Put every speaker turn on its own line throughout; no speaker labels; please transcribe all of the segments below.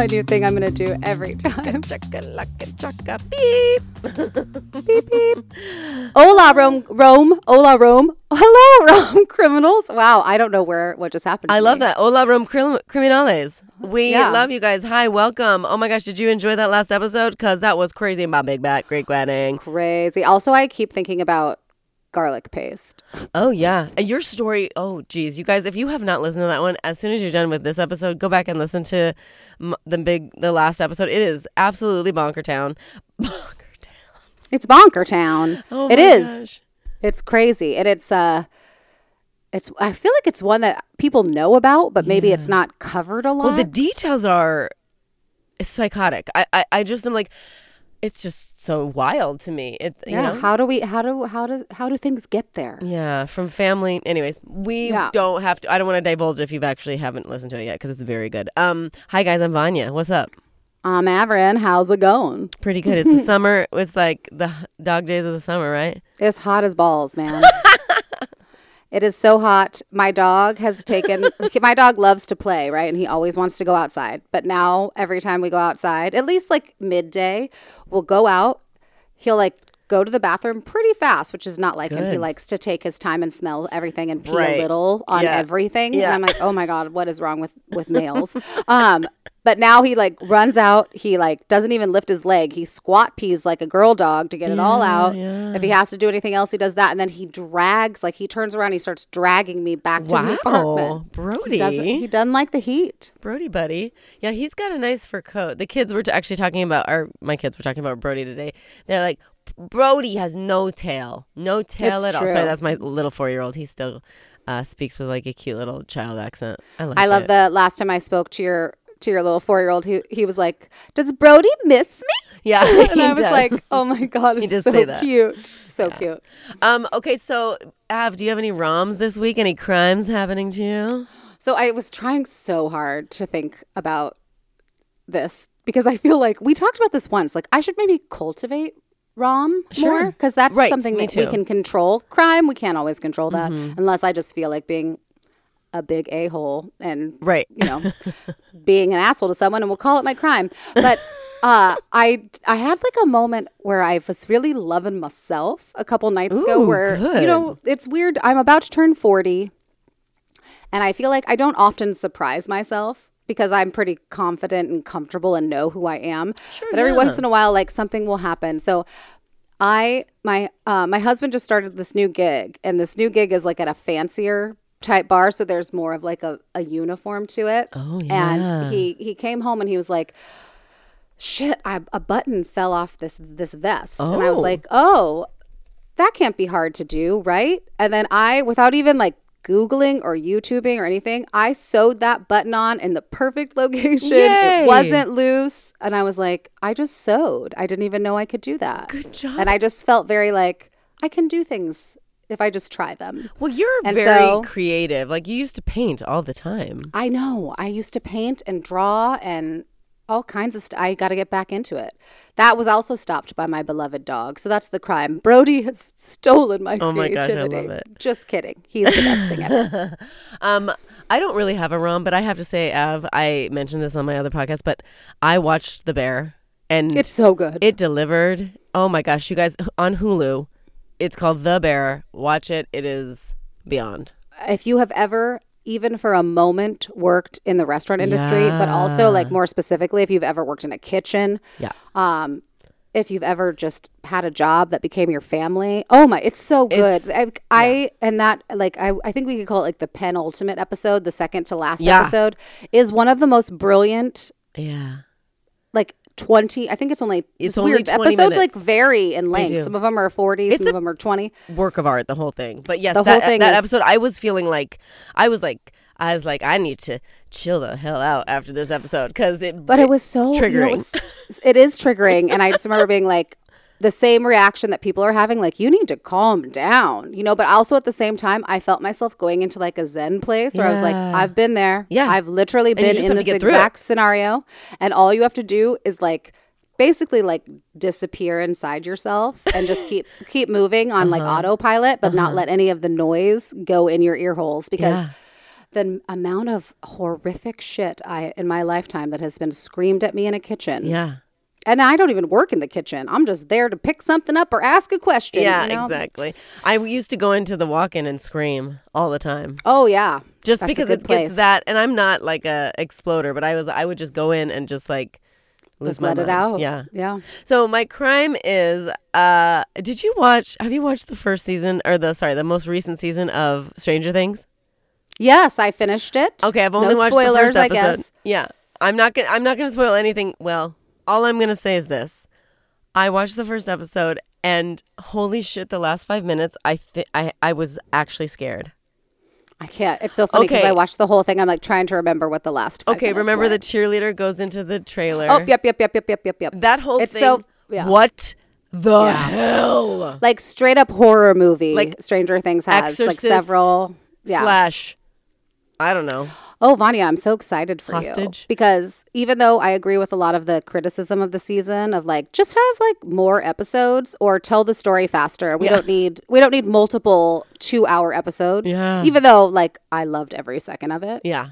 My new thing I'm going to do every time.
Chaka beep.
beep, beep. Hola, Rome, Rome, hola, Rome. Hello, Rome criminals. Wow, I don't know where what just happened. To
I love
me.
that. Hola, Rome Crim- Criminales. We
Yeah.
love you guys. Hi, welcome. Oh my gosh, did you enjoy that last episode? Because that was crazy about Big Bat, Great Wedding.
Crazy. Also, I keep thinking about garlic paste.
Oh, yeah. Your story, oh, geez. You guys, if you have not listened to that one, as soon as you're done with this episode, go back and listen to the big, the last episode. It is absolutely bonker town. Bonker town.
It's Bonker Town.
Oh,
it is.
gosh.
It's crazy, and it's uh, it's. I feel like it's one that people know about, but maybe it's not covered a lot.
Well, the details are psychotic. I, I, I just am like, it's just so wild to me. It, you
yeah.
know?
How do we? How do? How do? How do things get there?
Yeah, from family. Anyways, we
Yeah.
don't have to. I don't want to divulge if you've actually haven't listened to it yet because it's very good. Um, hi guys, I'm Vanya. What's up?
I'm Averin. How's it going?
Pretty good. It's the summer. It's like the dog days of the summer, right?
It's hot as balls, man. it is so hot. My dog has taken, my dog loves to play, right? And he always wants to go outside. But now, every time we go outside, at least like midday, we'll go out. He'll like go to the bathroom pretty fast, which is not like him. He likes to take his time and smell everything and pee
Right.
a little on
Yeah.
everything.
Yeah.
And I'm like, oh my God, what is wrong with, with males? um, but now he like runs out. He like doesn't even lift his leg. He squat pees like a girl dog to get it all out. If he has to do anything else, he does that. And then he drags, like he turns around, he starts dragging me back to the
Wow,
apartment.
Brody.
He doesn't, he doesn't like the heat.
Brody, buddy. Yeah, he's got a nice fur coat. The kids were t- actually talking about, our my kids were talking about Brody today. They're like, Brody has no tail, no tail
It's
at all.
true.
Sorry, that's my little four year old. He still uh, speaks with like a cute little child accent. I like
I love
it.
the last time I spoke to your to your little four year old. He he was like, "Does Brody miss me?"
Yeah,
And
he
I was
does.
like, "Oh my god, it's
does
so
say that.
cute, so cute."
Um. Okay. So, Av, do you have any ROMs this week? Any crimes happening to you?
So I was trying so hard to think about this because I feel like we talked about this once. Like I should maybe cultivate rom more
Sure.
because that's
Right,
something that we
too. Mm-hmm.
can control. Crime, we can't always control that unless I just feel like being a big a hole and
Right.
you know being an asshole to someone, and we'll call it my crime. But uh, I I had like a moment where I was really loving myself a couple nights ago.
Ooh,
Where you know it's weird. I'm about to turn forty. And I feel like I don't often surprise myself because I'm pretty confident and comfortable and know who I am. but every once in a while, like something will happen. So I my uh, my husband just started this new gig, and this new gig is like at a fancier type bar, so there's more of like a, a uniform to it.
Oh, yeah.
And he he came home and he was like, "Shit, I, a button fell off this this vest," and I was
Oh.
like, "Oh." That can't be hard to do, right? And then I, without even like Googling or YouTubing or anything. I sewed that button on in the perfect location.
Yay.
It wasn't loose. And I was like, I just sewed. I didn't even know I could do that.
Good job.
And I just felt very like, I can do things if I just try them.
Well, you're
And
very
so-
creative. Like you used to paint all the time.
I know. I used to paint and draw and all kinds of stuff. I got to get back into it. That was also stopped by my beloved dog. So that's the crime. Brody has stolen my
Oh my gosh, I
creativity.
love it.
Just kidding. He's the best thing ever.
Um, I don't really have a rom, but I have to say, Av, I mentioned this on my other podcast, but I watched The Bear, and
It's so good.
it delivered. Oh my gosh, you guys on Hulu, it's called The Bear. Watch it. It is beyond.
if you have ever even for a moment worked in the restaurant industry but also like more specifically if you've ever worked in a kitchen
Yeah.
um if you've ever just had a job that became your family oh my it's so good
It's-
I, I and that like I, I think we could call it like the penultimate episode the second to last
Yeah.
episode is one of the most brilliant
Yeah.
Like 20 i think it's only
It's
it's,
only
weird
20
episodes like vary in length some of them are 40
It's
some of them are 20
Work of art, the whole thing. But yes,
The
that,
whole thing
that
is-
episode, I was feeling like, I was like, I was like, I need to chill the hell out after this episode because it.
But it was so
it's
you know,
triggering.
it is triggering, and I just remember being like the same reaction that people are having, like you need to calm down, you know. But also at the same time, I felt myself going into like a Zen place where I was like, I've been there,
Yeah.
I've literally been in this
get through it.
exact scenario, and all you have to do is like basically like disappear inside yourself and just keep keep moving on like
Uh-huh.
autopilot but not let any of the noise go in your ear holes because
Yeah.
the amount of horrific shit I in my lifetime that has been screamed at me in a kitchen.
yeah.
And I don't even work in the kitchen. I'm just there to pick something up or ask a question.
Yeah,
you know?
exactly. I used to go into the walk-in and scream all the time.
Oh yeah.
just
That's
because it
place.
gets that and i'm not like a exploder but i was i would just go in and just like lose
Just
my
let it out.
yeah
Yeah.
so my crime is uh did you watch have you watched the first season or the sorry the most recent season of stranger things
Yes, I finished it.
okay i've only
no
watched
spoilers,
the first
I
episode
guess.
yeah i'm not gonna i'm not gonna spoil anything well all i'm gonna say is this i watched the first episode and holy shit the last five minutes i think i i was actually scared
I can't. It's so funny because
Okay.
I watched the whole thing. I'm like trying to remember what the last. Five
okay remember
were.
the cheerleader goes into the trailer
Oh, yep, yep, yep, yep, yep, yep, yep.
That whole
It's
thing.
so- yeah.
What the hell?
Like straight up horror movie.
Like
Stranger Things has like several. Yeah.
Slash. I don't know.
Oh, Vanya, I'm so excited for
Hostage?
you because even though I agree with a lot of the criticism of the season of like just have like more episodes or tell the story faster. We don't need we don't need multiple 2-hour episodes.
Yeah.
Even though like I loved every second of it.
Yeah.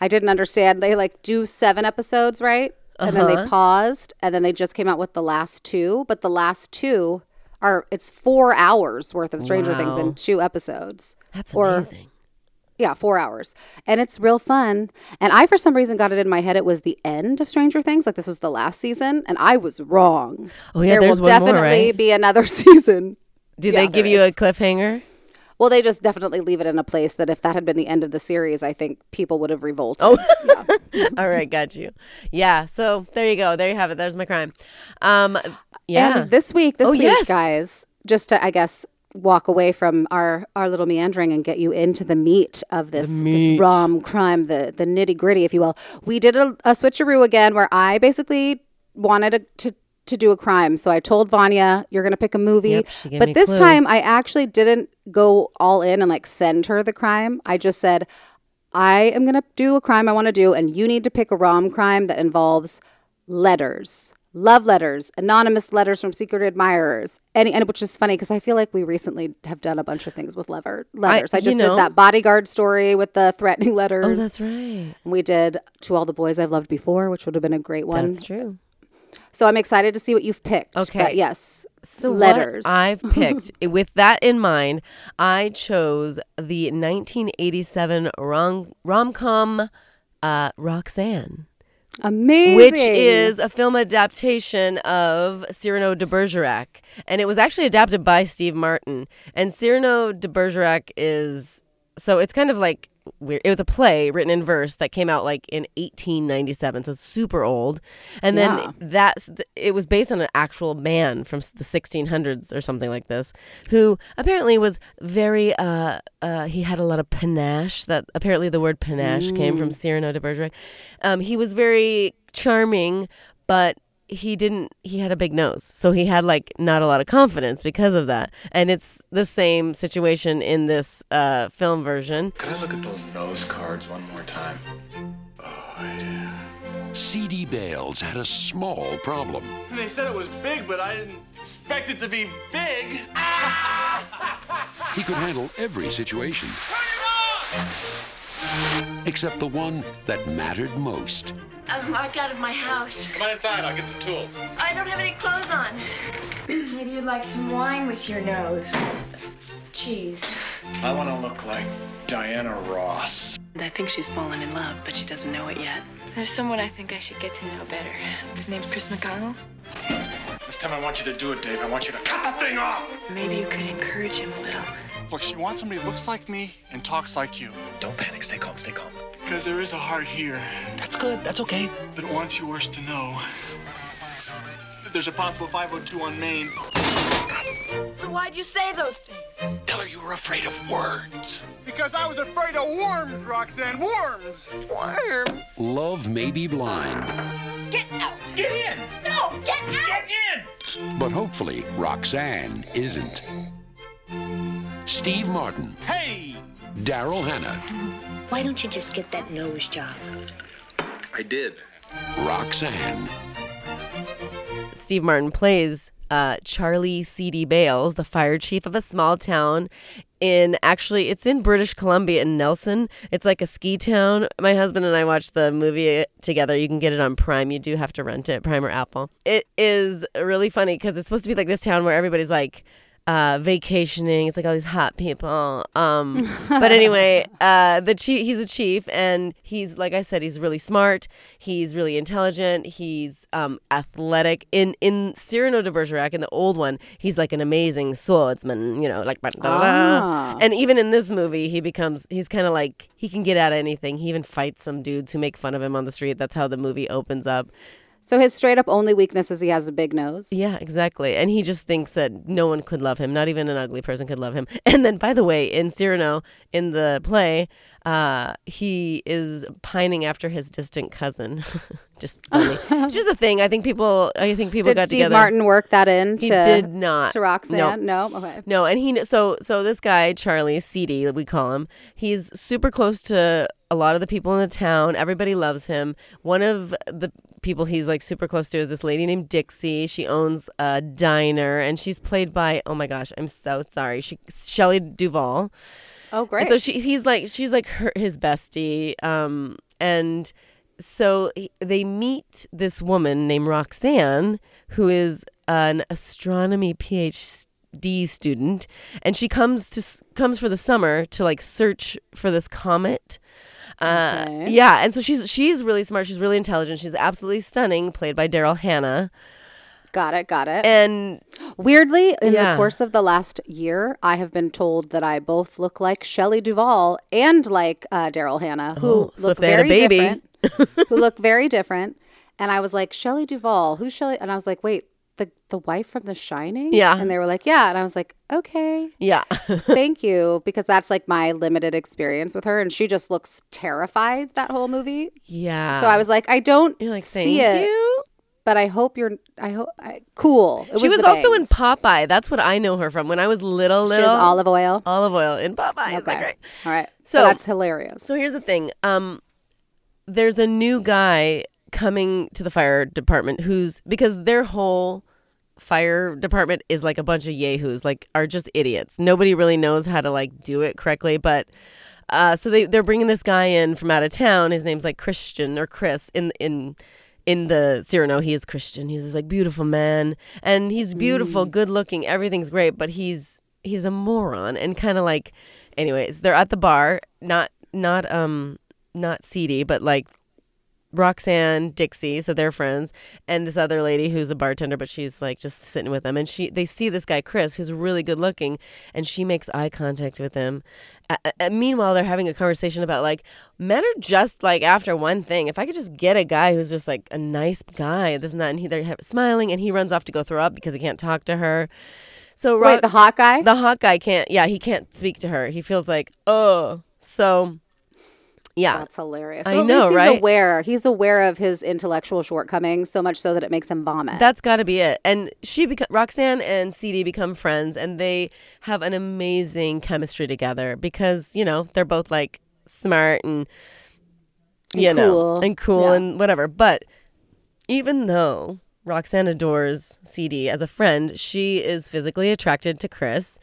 I didn't understand they like do 7 episodes, right? And then
Uh-huh.
they paused and then they just came out with the last two, but the last two are it's 4 hours worth of Stranger Things in two episodes.
That's
Or-
amazing.
Yeah, four hours. And it's real fun. And I, for some reason, got it in my head it was the end of Stranger Things. Like this was the last season. And I was wrong.
Oh, yeah,
There will
one more,
definitely
right?
be another season.
Did
Yeah,
they give you a cliffhanger?
Well, they just definitely leave it in a place that if that had been the end of the series, I think people would have revolted.
Oh. All right, got you. Yeah. So there you go. There you have it. There's my crime. Um. Yeah.
And this week, this
Oh,
week,
yes.
guys, just to, I guess, walk away from our, our little meandering and get you into the meat of this, this rom crime, the, the nitty gritty, if you will. We did a, a switcheroo again where I basically wanted to, to, to do a crime. So I told Vanya, you're going to pick a movie.
Yep, she gave me
but this
clue.
time, I actually didn't go all in and like send her the crime. I just said, I am going to do a crime I want to do, and you need to pick a rom crime that involves letters, love letters, anonymous letters from secret admirers. Any, and which is funny because I feel like we recently have done a bunch of things with lever, letters. I,
you
just
know-
did that bodyguard story with the threatening letters.
oh, that's right.
we did to all the boys I've loved before, which would have been a great one.
That's true.
So I'm excited to see what you've picked.
Okay.
but yes,
So
letters.
I've picked with that in mind, I chose the 1987 rom rom com uh, Roxanne.
Amazing.
which is a film adaptation of Cyrano de Bergerac. And it was actually adapted by Steve Martin. And Cyrano de Bergerac is so it's kind of like weird. It was a play written in verse that came out like in 1897, so it's super old. And then
Yeah.
that's it was based on an actual man from the 1600s or something like this, who apparently was very uh uh he had a lot of panache. That apparently the word panache came from Cyrano de Bergerac. Um, he was very charming, but he didn't he had a big nose so he had like not a lot of confidence because of that and it's the same situation in this uh film version
Can I look at those nose cards one more time?
C.D. Bales had a small problem.
They said it was big, but I didn't expect it to be big.
He could handle every situation. Except the one that mattered most.
I'm locked out of my house.
Come on inside, I'll get some tools.
I don't have any clothes on.
Maybe you'd like some wine with your nose. Cheese.
I want to look like Diana Ross.
I think she's fallen in love, but she doesn't know it yet.
There's someone I think I should get to know better.
His name's Chris McConnell.
This time I want you to do it, Dave. I want you to cut the thing off.
Maybe you could encourage him a little.
Look, she wants somebody who looks like me and talks like you.
Don't panic. Stay calm. Stay calm.
Because there is a heart here
That's good. That's okay.
that wants yours to know that there's a possible 502 on Maine.
So why'd you say those things?
Tell her you were afraid of words.
Because I was afraid of worms, Roxanne. Worms!
Worm.
Love may be blind,
Get out.
Get in!
No, get out.
Get in!
but hopefully Roxanne isn't. Steve Martin,
Hey!
Daryl Hannah,
Why don't you just get that nose job?
I did.
Roxanne.
steve martin plays uh, charlie c.d bales the fire chief of a small town in actually it's in british columbia in nelson it's like a ski town my husband and i watched the movie together you can get it on prime you do have to rent it prime or apple it is really funny because it's supposed to be like this town where everybody's like uh, vacationing. It's like all these hot people. Um, but anyway, uh, the chief, he's a chief, and he's like I said, he's really smart. He's really intelligent. He's um, athletic. In in Cyrano de Bergerac, in the old one, he's like an amazing swordsman. You know, like
Ah.
and even in this movie, he becomes he's kind of like he can get at anything. He even fights some dudes who make fun of him on the street. That's how the movie opens up.
So his straight up only weakness is he has a big nose.
Yeah, exactly. And he just thinks that no one could love him. Not even an ugly person could love him. And then, by the way, in Cyrano, in the play, uh, he is pining after his distant cousin. just funny. it's just a thing. I think people. I think people
Did
got
Steve
together.
Martin work that in?
He
to,
did not.
to Roxanne. No. Okay.
No, and he so so this guy Charlie CD we call him. He's super close to a lot of the people in the town. Everybody loves him. One of the people he's like super close to is this lady named Dixie. She owns a diner and she's played by oh my gosh, I'm so sorry. She Shelley Duvall.
Oh, great.
And so she he's like she's like her, his bestie. Um and so he- they meet this woman named Roxanne who is an astronomy PhD student and she comes to comes for the summer to like search for this comet. Uh,
Okay.
yeah, and so she's she's really smart. She's really intelligent. She's absolutely stunning, played by Daryl Hannah.
got it. Got it.
And
Weirdly, in
Yeah.
the course of the last year, I have been told that I both look like Shelley Duvall and like uh, Daryl Hannah, who
Oh, so
look
if they had a
very
baby.
different. who look very different. And I was like, Shelley Duvall, who's Shelley? And I was like, wait, the the wife from The Shining?
Yeah.
And they were like, yeah. And I was like, okay,
yeah,
thank you, because that's like my limited experience with her, and she just looks terrified that whole movie.
yeah.
So I was like, I don't
You're like,
see it,
you.
but I hope you're. I hope I, cool. It
she was
the
also in. Popeye. That's what I know her from. When I was little, little
Olive Oyl.
Olive Oyl in Popeye.
Okay.
great?
All right.
So-
So that's hilarious.
So here's the thing. Um, there's a new guy coming to the fire department who's because their whole fire department is like a bunch of yahoos, like are just idiots. Nobody really knows how to like do it correctly, but. Uh, so they they're bringing this guy in from out of town. His name's like Christian or Chris in in in the Cyrano. He is Christian. He's this like beautiful man, and he's beautiful, good looking. Everything's great, but he's he's a moron and kind of like. Anyways, they're at the bar, not not um not seedy, but like Roxanne, Dixie, so they're friends, and this other lady who's a bartender, but she's like just sitting with them. And she they see this guy Chris, who's really good looking, and she makes eye contact with him. Uh, meanwhile, they're having a conversation about like men are just like after one thing. If I could just get a guy who's just like a nice guy, this and that, and he they're smiling, and he runs off to go throw up because he can't talk to her. So
Ro- wait, the hot guy?
The hot guy can't. Yeah, he can't speak to her. He feels like oh. So yeah,
that's hilarious.
I know,
he's
right?
Aware, he's aware of his intellectual shortcomings so much so that it makes him vomit.
That's got to be it. And she, beca- Roxanne and CD become friends, and they have an amazing chemistry together because you know they're both like smart and you
and
know
cool.
and cool
Yeah.
and whatever. But even though Roxanne adores CD as a friend, she is physically attracted to Chris,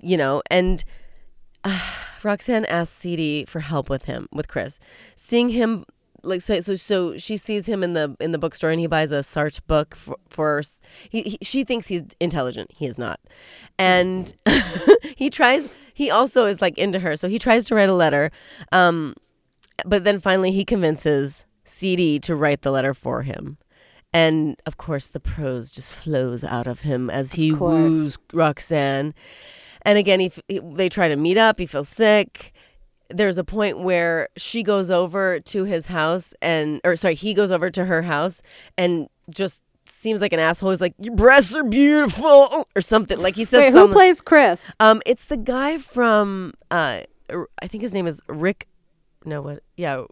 you know, and Roxanne asks CD for help with him with Chris, seeing him like so so so she sees him in the in the bookstore and he buys a Sartre book for, for he, he she thinks he's intelligent. He is not. And he tries he also is like into her. So he tries to write a letter um but then finally he convinces CD to write the letter for him. And of course the prose just flows out of him as he woos Roxanne and again, he, he they try to meet up. He feels sick. There's a point where she goes over to his house and, or sorry, he goes over to her house and just seems like an asshole. He's like, "Your breasts are beautiful," or something. Like he says.
Wait, who plays Chris?
Um, it's the guy from, uh, I think his name is Rick. No, what? Yeah.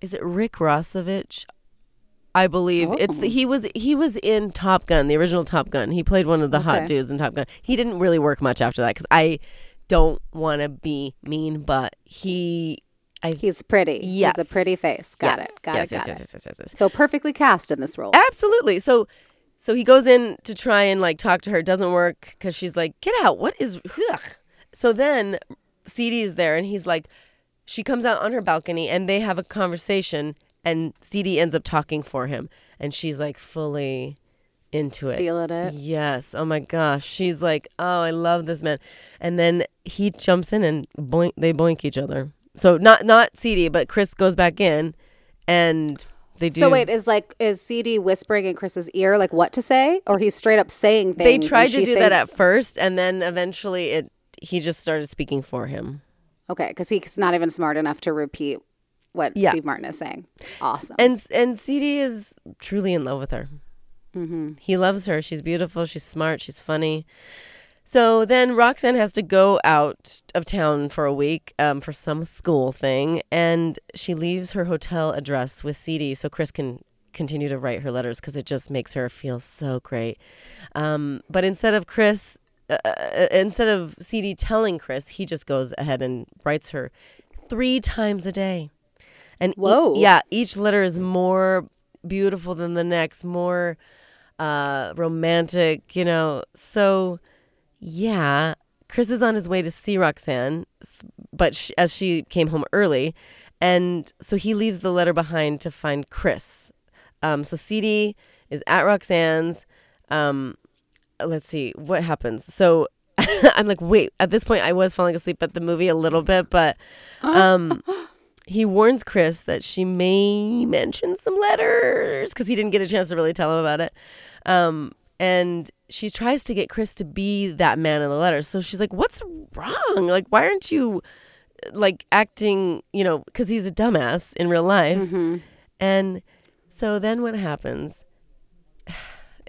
Is it Rick Rossovich? I believe it's the,
Oh.
he was he was in Top Gun, the original Top Gun. He played one of the hot dudes in Top Gun. He didn't really work much after that because I don't want to be mean, but he, I
He's pretty.
Yes.
He's a pretty face. Got
Yes.
it. Got
Yes,
it. Got
yes,
it.
yes, yes, yes, yes.
So perfectly cast in this role.
Absolutely. So so he goes in to try and like talk to her. It doesn't work because she's like, "Get out! What is?" Ugh. So then CD is there, and he's like, she comes out on her balcony, and they have a conversation, and CD ends up talking for him, and she's like fully into it.
Feeling it.
Yes. Oh my gosh. She's like, "Oh, I love this man," and then he jumps in and boink. They boink each other. So not not CD, but Chris goes back in, and they do.
So wait, is like is CD whispering in Chris's ear like what to say, or he's straight up saying things?
they tried to do that at first and then eventually it he just started speaking for him
Okay, because he's not even smart enough to repeat what
Yeah.
Steve Martin is saying. Awesome.
and and cd is truly in love with her
mm-hmm.
he loves her she's beautiful she's smart she's funny so then roxanne has to go out of town for a week um, for some school thing and she leaves her hotel address with cd so chris can continue to write her letters because it just makes her feel so great um, but instead of chris uh, uh, instead of cd telling chris he just goes ahead and writes her three times a day and e- yeah each letter is more beautiful than the next more uh romantic you know? So yeah chris is on his way to see roxanne but sh- as she came home early and so he leaves the letter behind to find chris. Um so cd is at roxanne's. Um let's see what happens? So i'm like wait at this point i was falling asleep at the movie a little bit but um he warns chris that she may mention some letters because he didn't get a chance to really tell him about it. Um and she tries to get chris to be that man in the letters so she's like what's wrong? Like why aren't you like acting you know because he's a dumbass in real life.
Mm-hmm.
and so then what happens?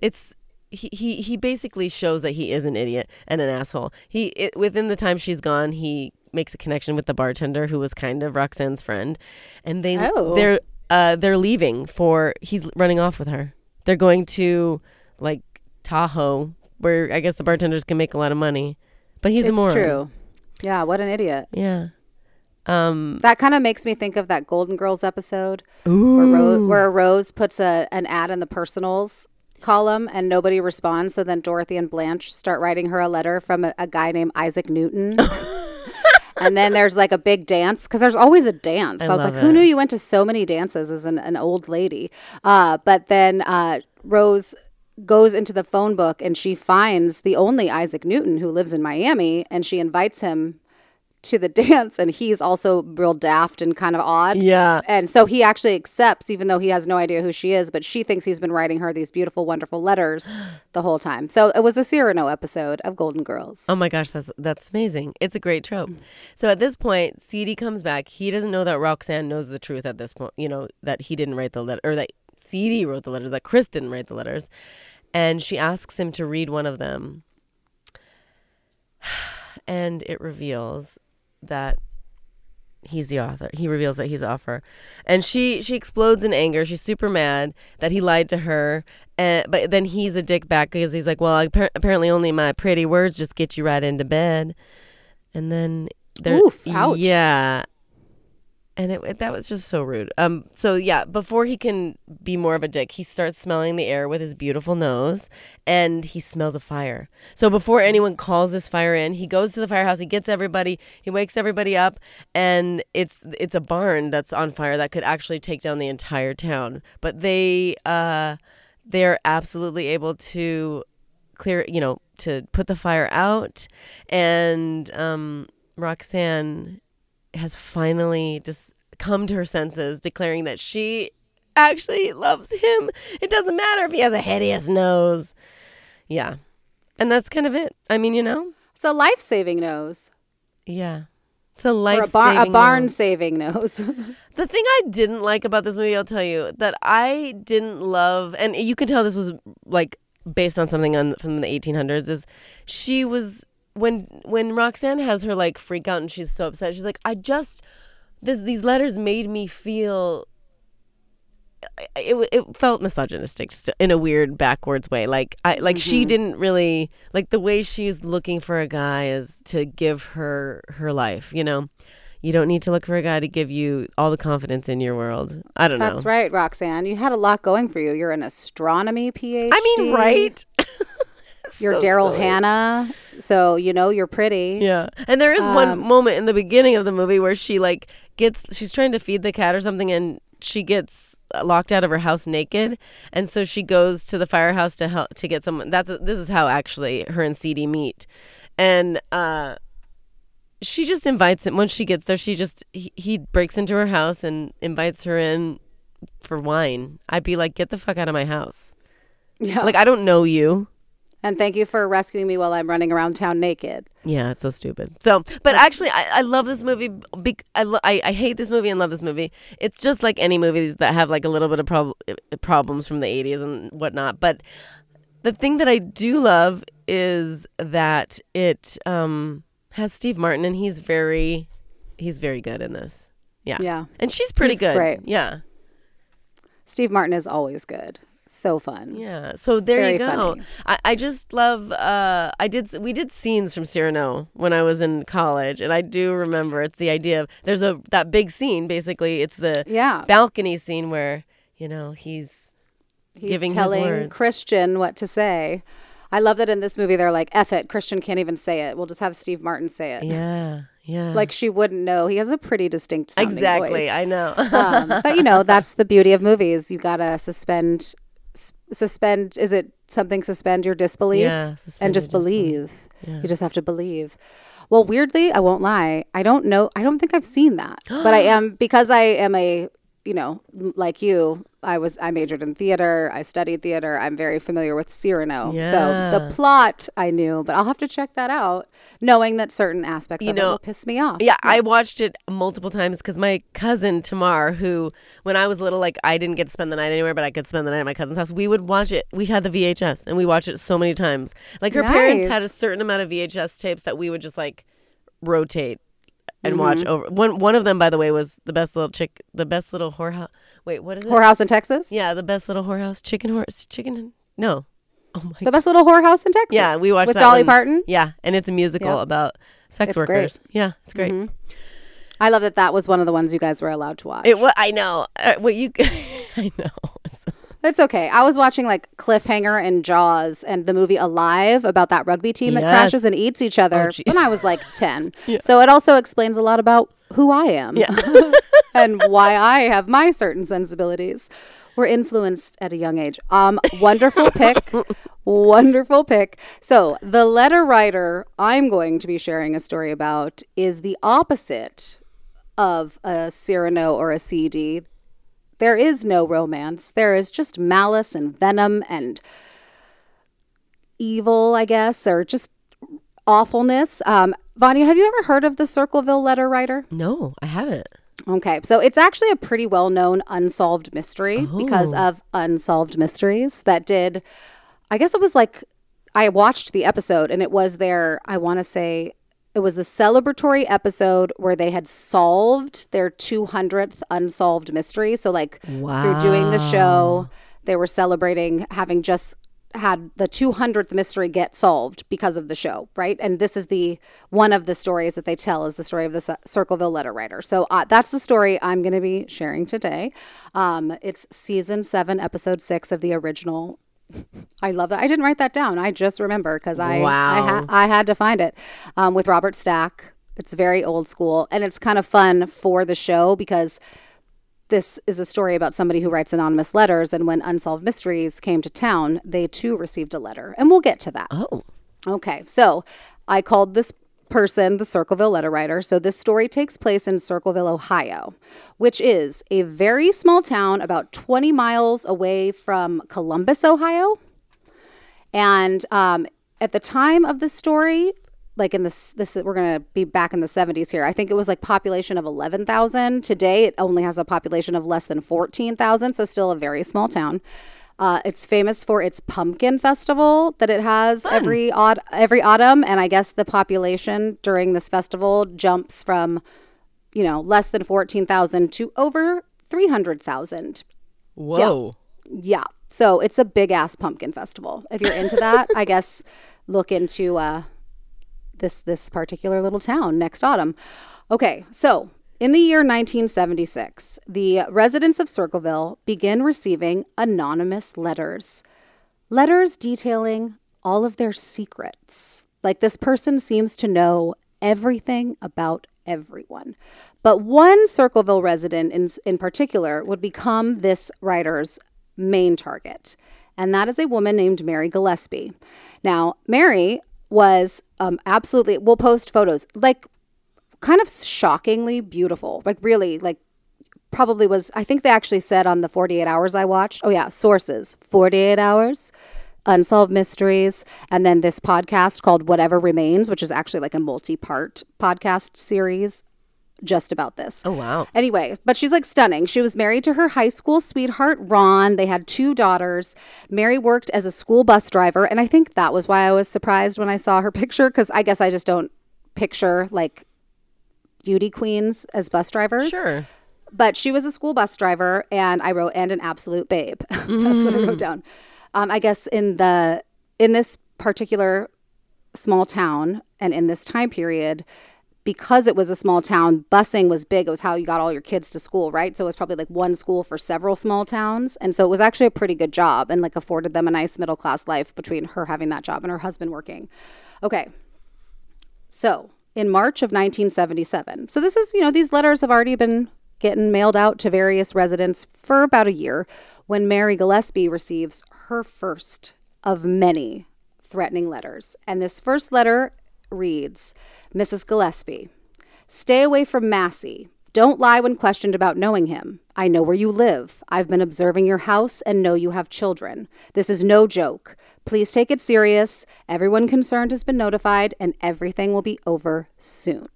It's he, he he basically shows that he is an idiot and an asshole. He it, within the time she's gone, he makes a connection with the bartender who was kind of Roxanne's friend, and they
Oh.
they're uh they're leaving for he's running off with her. They're going to like Tahoe, where I guess the bartenders can make a lot of money, but he's a
it's
moron.
true. Yeah, what an idiot.
Yeah. Um.
That kind of makes me think of that Golden Girls episode where, Ro- where Rose puts a, an ad in the personals column and nobody responds. So then Dorothy and Blanche start writing her a letter from a, a guy named Isaac Newton. and then there's like a big dance because there's always a dance.
I
I, was like, who knew you went to so many dances as an, an old lady? Uh, but then uh, Rose goes into the phone book and she finds the only Isaac Newton who lives in Miami and she invites him to the dance and he's also real daft and kind of odd.
Yeah.
And so he actually accepts even though he has no idea who she is, but she thinks he's been writing her these beautiful wonderful letters the whole time. So it was a Cyrano episode of Golden Girls.
Oh my gosh, that's that's amazing. It's a great trope. So at this point, CD comes back. He doesn't know that Roxanne knows the truth at this point. You know that he didn't write the letter, or that CD wrote the letters. That Chris didn't write the letters, and she asks him to read one of them, and it reveals that he's the author. He reveals that he's the author, and she she explodes in anger. She's super mad that he lied to her, and but then he's a dick back because he's like, well, appar- apparently only my pretty words just get you right into bed, and then there,
Oof, ouch.
yeah. And it, that was just so rude. Um. So yeah, before he can be more of a dick, he starts smelling the air with his beautiful nose, and he smells a fire. So before anyone calls this fire in, he goes to the firehouse. He gets everybody. He wakes everybody up, and it's it's a barn that's on fire that could actually take down the entire town. But they uh, they're absolutely able to clear. You know, to put the fire out, and um, Roxanne has finally just come to her senses, declaring that she actually loves him. It doesn't matter if he has a hideous nose. Yeah. And that's kind of it. I mean, you know?
It's a life saving nose.
Yeah. It's a
Or
life
a, bar- a barn
nose.
saving nose.
The thing I didn't like about this movie, I'll tell you, that I didn't love, and you can tell this was like based on something on from the 1800s, is she was when when Roxanne has her like freak out and she's so upset. She's like, I just this these letters made me feel. It, it felt misogynistic in a weird backwards way like i like she
Mhm.
didn't really like the way she's looking for a guy is to give her her life you know you don't need to look for a guy to give you all the confidence in your world. I don't know.
That's right, Roxanne. You had a lot going for you. You're an astronomy PhD.
I mean, right?
You're
So
Daryl. Hannah, so you know you're pretty.
Yeah. And there is one
Um,
moment in the beginning of the movie where she like gets she's trying to feed the cat or something and she gets locked out of her house naked and so she goes to the firehouse to help to get someone that's this is how actually her and CD meet. And uh she just invites him once she gets there she just he, he breaks into her house and invites her in for wine. I'd be like get the fuck out of my house.
Yeah.
Like I don't know you.
And thank you for rescuing me while I'm running around town naked.
Yeah, it's so stupid. So, but actually, I, I love this movie. Bec- I, lo- I I hate this movie and love this movie. It's just like any movies that have like a little bit of prob- problems from the '80s and whatnot. But the thing that I do love is that it um, has Steve Martin, and he's very he's very good in this. Yeah,
Yeah.
and she's pretty
He's
good.
great.
Yeah,
Steve Martin is always good. So fun.
Yeah. So there
Very
you go. I, I just love uh I did we did scenes from Cyrano when I was in college and I do remember it's the idea of there's a that big scene basically it's the
Yeah.
balcony scene where you know he's,
He's
giving
telling
his words.
Christian what to say. I love that in this movie they're like, F it, Christian can't even say it. We'll just have Steve Martin say it.
Yeah. Yeah.
Like she wouldn't know. He has a pretty distinct sounding
Exactly.
voice.
I know.
um, but you know, that's the beauty of movies. You gotta suspend, suspend. Is it something? Suspend your disbelief
Yeah, suspend
and just believe.
Yeah.
You just have to believe. Well, weirdly, I won't lie. I don't know. I don't think I've seen that, but I am because I am a you know like you. I was I majored in theater. I studied theater. I'm very familiar with Cyrano. So the plot I knew, but I'll have to check that out, knowing that certain aspects
You
of it
know,
will piss me off.
Yeah, I watched it multiple times because my cousin Tamar, who when I was little, like I didn't get to spend the night anywhere, but I could spend the night at my cousin's house. We would watch it. We had the VHS, and we watched it so many times. Like her parents had a certain amount of VHS tapes that we would just like rotate and watch
Mhm.
over. One one of them, by the way, was the best little chick, the best little whorehouse. Wait, what is it?
Whorehouse in Texas.
Yeah, the best little whorehouse, chicken horse, chicken. No, oh my.
The best little whorehouse in Texas.
Yeah, we watched
with Dolly
one.
Parton.
Yeah, and it's a musical
Yeah.
about sex
It's great.
workers. Yeah, it's great.
Mhm. I love that that was one of the ones you guys were allowed to watch.
It I know. Uh, what you? I know.
It's okay. I was watching like Cliffhanger and Jaws and the movie Alive about that rugby team that crashes and eats each other
gee.
when I was like 10. So it also explains a lot about who I am
Yeah.
and why I have my certain sensibilities. were influenced at a young age. Um, wonderful pick. wonderful pick. So, the letter writer I'm going to be sharing a story about is the opposite of a Cyrano or a CD. There is no romance. There is just malice and venom and evil, I guess, or just awfulness. Um, Vanya, have you ever heard of the Circleville letter writer?
No, I haven't.
Okay, so it's actually a pretty well known unsolved mystery because
Oh.
of Unsolved Mysteries that did, I guess it was like, I watched the episode and it was their, I want to say, it was the celebratory episode where they had solved their 200th unsolved mystery. So, like, through doing the show, they were celebrating having just had the 200th mystery get solved because of the show, right? And this is the one of the stories that they tell is the story of the Cir- Circleville letter writer. So uh, that's the story I'm going to be sharing today. Um, it's season seven, episode six of the original. I love that. I didn't write that down. I just remember because I I, ha-
Wow.
I had to find it um, with Robert Stack. It's very old school and it's kind of fun for the show because this is a story about somebody who writes anonymous letters. And when Unsolved Mysteries came to town, they too received a letter. And we'll get to that.
Oh.
Okay. So I called this person the Circleville letter writer. So this story takes place in Circleville, Ohio, which is a very small town about 20 miles away from Columbus, Ohio. And um, at the time of the story, like in this, this we're gonna be back in the 70s here. I think it was like population of 11,000. Today, it only has a population of less than 14,000, so still a very small town. Uh, it's famous for its pumpkin festival that it has every odd every autumn, and I guess the population during this festival jumps from, you know, less than 14,000 to over 300,000.
Whoa.
Yeah. So it's a big ass pumpkin festival. If you're into that, I guess look into uh, this this particular little town next autumn. Okay, so in the year 1976, the residents of Circleville begin receiving anonymous letters. Letters detailing all of their secrets. Like this person seems to know everything about everyone. But one Circleville resident in, in particular would become this writer's main target, and that is a woman named Mary Gillespie. Now, Mary was um, absolutely, we'll post photos, like kind of shockingly beautiful, like really, like probably was, I think they actually said on the 48 hours I watched, oh yeah, sources, 48 hours. Unsolved Mysteries, and then this podcast called Whatever Remains, which is actually like a multi part podcast series just about this.
Oh, wow.
Anyway, but she's like stunning. She was married to her high school sweetheart, Ron. They had two daughters. Mary worked as a school bus driver. And I think that was why I was surprised when I saw her picture, because I guess I just don't picture like beauty queens as bus drivers.
Sure.
But she was a school bus driver, and I wrote, and an absolute babe. That's what I wrote down. Um, I guess in the in this particular small town and in this time period, because it was a small town, busing was big. It was how you got all your kids to school, right? So it was probably like one school for several small towns. And so it was actually a pretty good job and like afforded them a nice middle class life between her having that job and her husband working. Okay. So in March of 1977, so this is, you know, these letters have already been getting mailed out to various residents for about a year when Mary Gillespie receives her first of many threatening letters. And this first letter reads Mrs. Gillespie, stay away from Massey. Don't lie when questioned about knowing him. I know where you live. I've been observing your house and know you have children. This is no joke. Please take it serious. Everyone concerned has been notified, and everything will be over soon.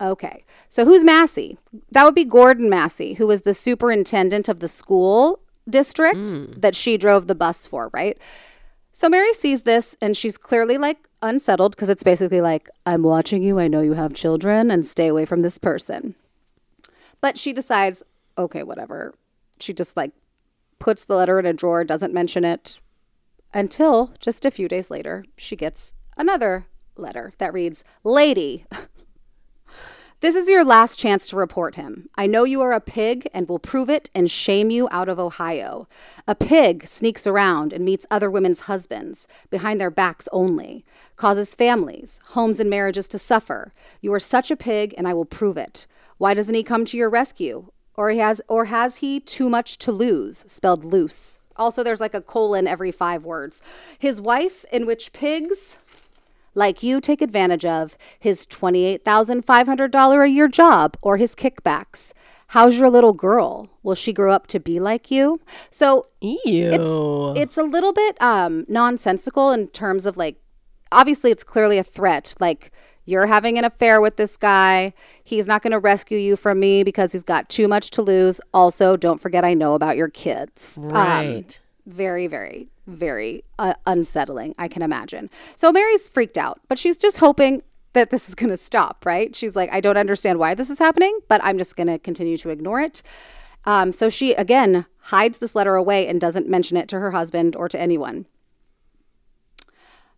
Okay, so who's Massey? That would be Gordon Massey, who was the superintendent of the school district hmm. that she drove the bus for, right? So Mary sees this and she's clearly like unsettled because it's basically like, I'm watching you. I know you have children and stay away from this person. But she decides, okay, whatever. She just like puts the letter in a drawer, doesn't mention it until just a few days later, she gets another letter that reads, Lady, this is your last chance to report him. I know you are a pig and will prove it and shame you out of Ohio. A pig sneaks around and meets other women's husbands behind their backs only, causes families, homes, and marriages to suffer. You are such a pig and I will prove it. Why doesn't he come to your rescue? Or he has or has he too much to lose? Spelled loose. Also there's like a colon every 5 words. His wife in which pigs like you take advantage of his $28,500 a year job or his kickbacks. How's your little girl? Will she grow up to be like you? So
Ew.
it's it's a little bit um nonsensical in terms of like obviously it's clearly a threat like you're having an affair with this guy. He's not going to rescue you from me because he's got too much to lose. Also, don't forget I know about your kids. Um,
Right.
very, very, very uh, unsettling, I can imagine. So Mary's freaked out, but she's just hoping that this is going to stop, right? She's like, I don't understand why this is happening, but I'm just going to continue to ignore it. Um, so she, again, hides this letter away and doesn't mention it to her husband or to anyone.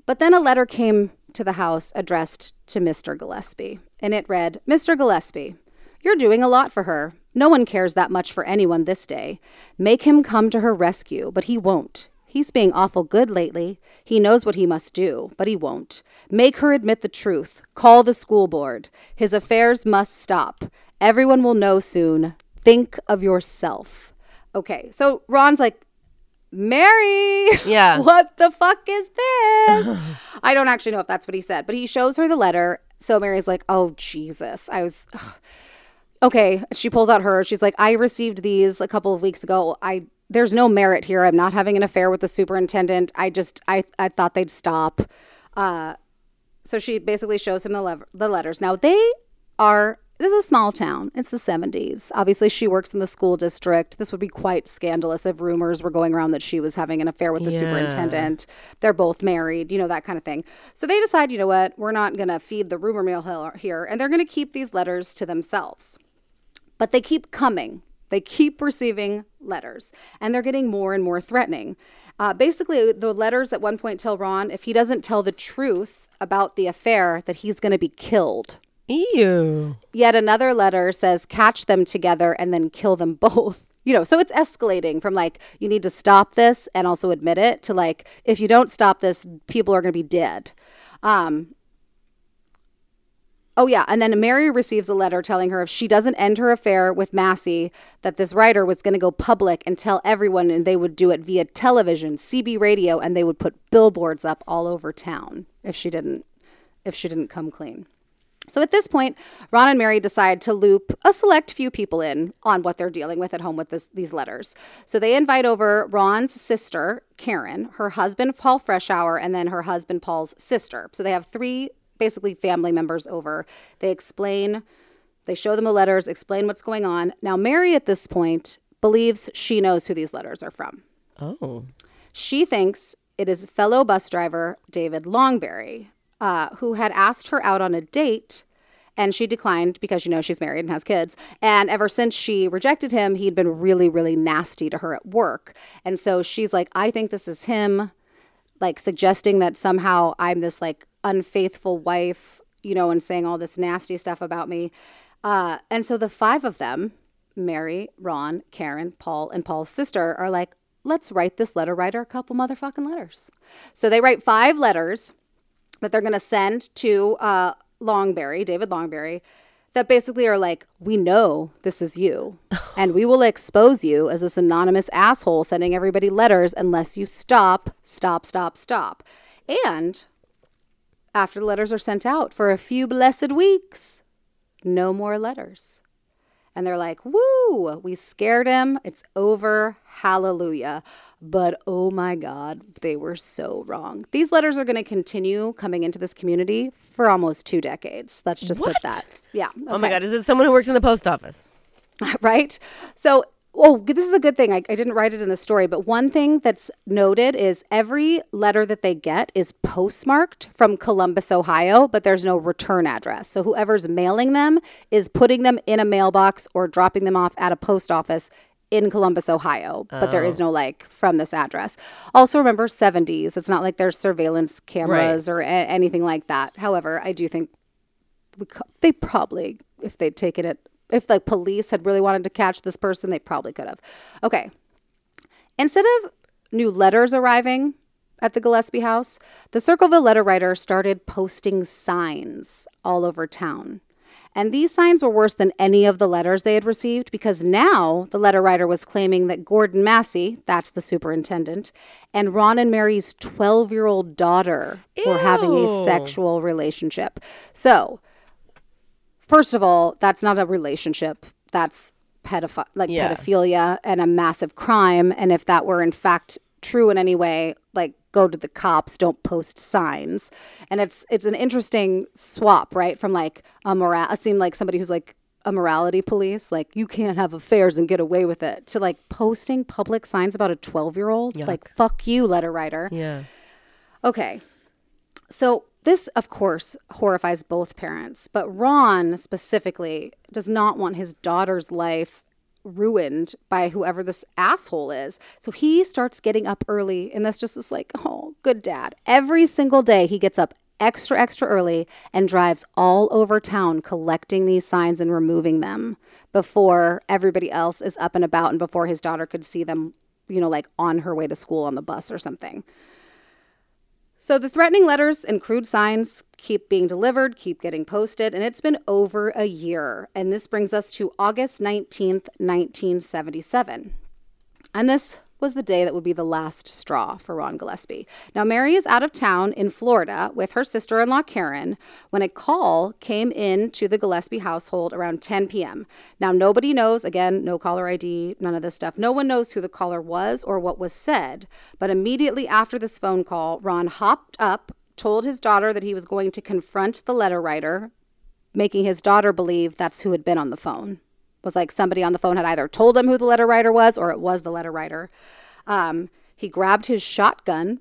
But then a letter came to the house addressed to Mr. Gillespie, and it read Mr. Gillespie, you're doing a lot for her. No one cares that much for anyone this day. Make him come to her rescue, but he won't. He's being awful good lately. He knows what he must do, but he won't. Make her admit the truth. Call the school board. His affairs must stop. Everyone will know soon. Think of yourself. Okay, so Ron's like, Mary,
Yeah.
what the fuck is this? I don't actually know if that's what he said, but he shows her the letter. So Mary's like, oh, Jesus. I was, ugh. okay. She pulls out her. She's like, I received these a couple of weeks ago. I, there's no merit here. I'm not having an affair with the superintendent. I just, I, I thought they'd stop. Uh, so she basically shows him the, lev- the letters. Now they are. This is a small town. It's the 70s. Obviously, she works in the school district. This would be quite scandalous if rumors were going around that she was having an affair with the
Yeah.
superintendent. They're both married, you know, that kind of thing. So they decide, you know what, we're not going to feed the rumor mill here, and they're going to keep these letters to themselves. But they keep coming. They keep receiving letters, and they're getting more and more threatening. Uh, basically, the letters at one point tell Ron if he doesn't tell the truth about the affair, that he's going to be killed.
Ew.
Yet another letter says catch them together and then kill them both. You know, so it's escalating from like you need to stop this and also admit it to like if you don't stop this, people are going to be dead. Um Oh yeah, and then Mary receives a letter telling her if she doesn't end her affair with Massie, that this writer was going to go public and tell everyone, and they would do it via television, CB radio, and they would put billboards up all over town if she didn't, if she didn't come clean. So at this point, Ron and Mary decide to loop a select few people in on what they're dealing with at home with this, these letters. So they invite over Ron's sister, Karen, her husband, Paul Freshour, and then her husband, Paul's sister. So they have three basically family members over. They explain, they show them the letters, explain what's going on. Now, Mary at this point believes she knows who these letters are from.
Oh.
She thinks it is fellow bus driver David Longberry, uh, who had asked her out on a date. And she declined because you know she's married and has kids. And ever since she rejected him, he'd been really, really nasty to her at work. And so she's like, I think this is him, like suggesting that somehow I'm this like unfaithful wife, you know, and saying all this nasty stuff about me. Uh, and so the five of them, Mary, Ron, Karen, Paul, and Paul's sister, are like, let's write this letter writer a couple motherfucking letters. So they write five letters that they're going to send to uh, Longberry, David Longberry, that basically are like, we know this is you, and we will expose you as this anonymous asshole sending everybody letters unless you stop, stop, stop, stop. And after the letters are sent out for a few blessed weeks, no more letters. And they're like, woo, we scared him. It's over. Hallelujah. But oh my God, they were so wrong. These letters are going to continue coming into this community for almost two decades. Let's just
What?
put that. Yeah.
Oh my. God. Is it someone who works in the post office?
right? So, oh, this is a good thing. I, I didn't write it in the story, but one thing that's noted is every letter that they get is postmarked from Columbus, Ohio, but there's no return address. So, whoever's mailing them is putting them in a mailbox or dropping them off at a post office in Columbus, Ohio, but there is no oh. like from this address. Also, remember 70s. It's not like there's surveillance cameras or a- anything like that. However, I do think we co- they probably if they'd taken it if the police had really wanted to catch this person they probably could have okay instead of new letters arriving at the gillespie house the circleville letter writer started posting signs all over town And these signs were worse than any of the letters they had received because now the letter writer was claiming that Gordon Massie, that's the superintendent, and Ron and Mary's 12 year old daughter were having a sexual relationship. So, first of all, that's not a relationship. That's pedophi- like
Yeah.
pedophilia and a massive crime. And if that were in fact true in any way, like go to the cops, don't post signs. And it's it's an interesting swap, right? From like a moral it seemed like somebody who's like a morality police, like you can't have affairs and get away with it, to like posting public signs about a 12 year old. Like, fuck you, letter writer.
Yeah.
Okay. So this, of course, horrifies both parents, but Ron specifically does not want his daughter's life ruined by whoever this asshole is. So he starts getting up early, and that's just is like, oh, good dad. Every single day he gets up extra, extra early and drives all over town collecting these signs and removing them before everybody else is up and about and before his daughter could see them, you know, like on her way to school on the bus or something. So the threatening letters and crude signs keep being delivered, keep getting posted, and it's been over a year. And this brings us to August 19th, 1977. And this was the day that would be the last straw for Ron Gillespie. Now, Mary is out of town in Florida with her sister in law, Karen, when a call came in to the Gillespie household around 10 p.m. Now, nobody knows, again, no caller ID, none of this stuff. No one knows who the caller was or what was said. But immediately after this phone call, Ron hopped up, told his daughter that he was going to confront the letter writer, making his daughter believe that's who had been on the phone was like somebody on the phone had either told him who the letter writer was or it was the letter writer. Um, he grabbed his shotgun,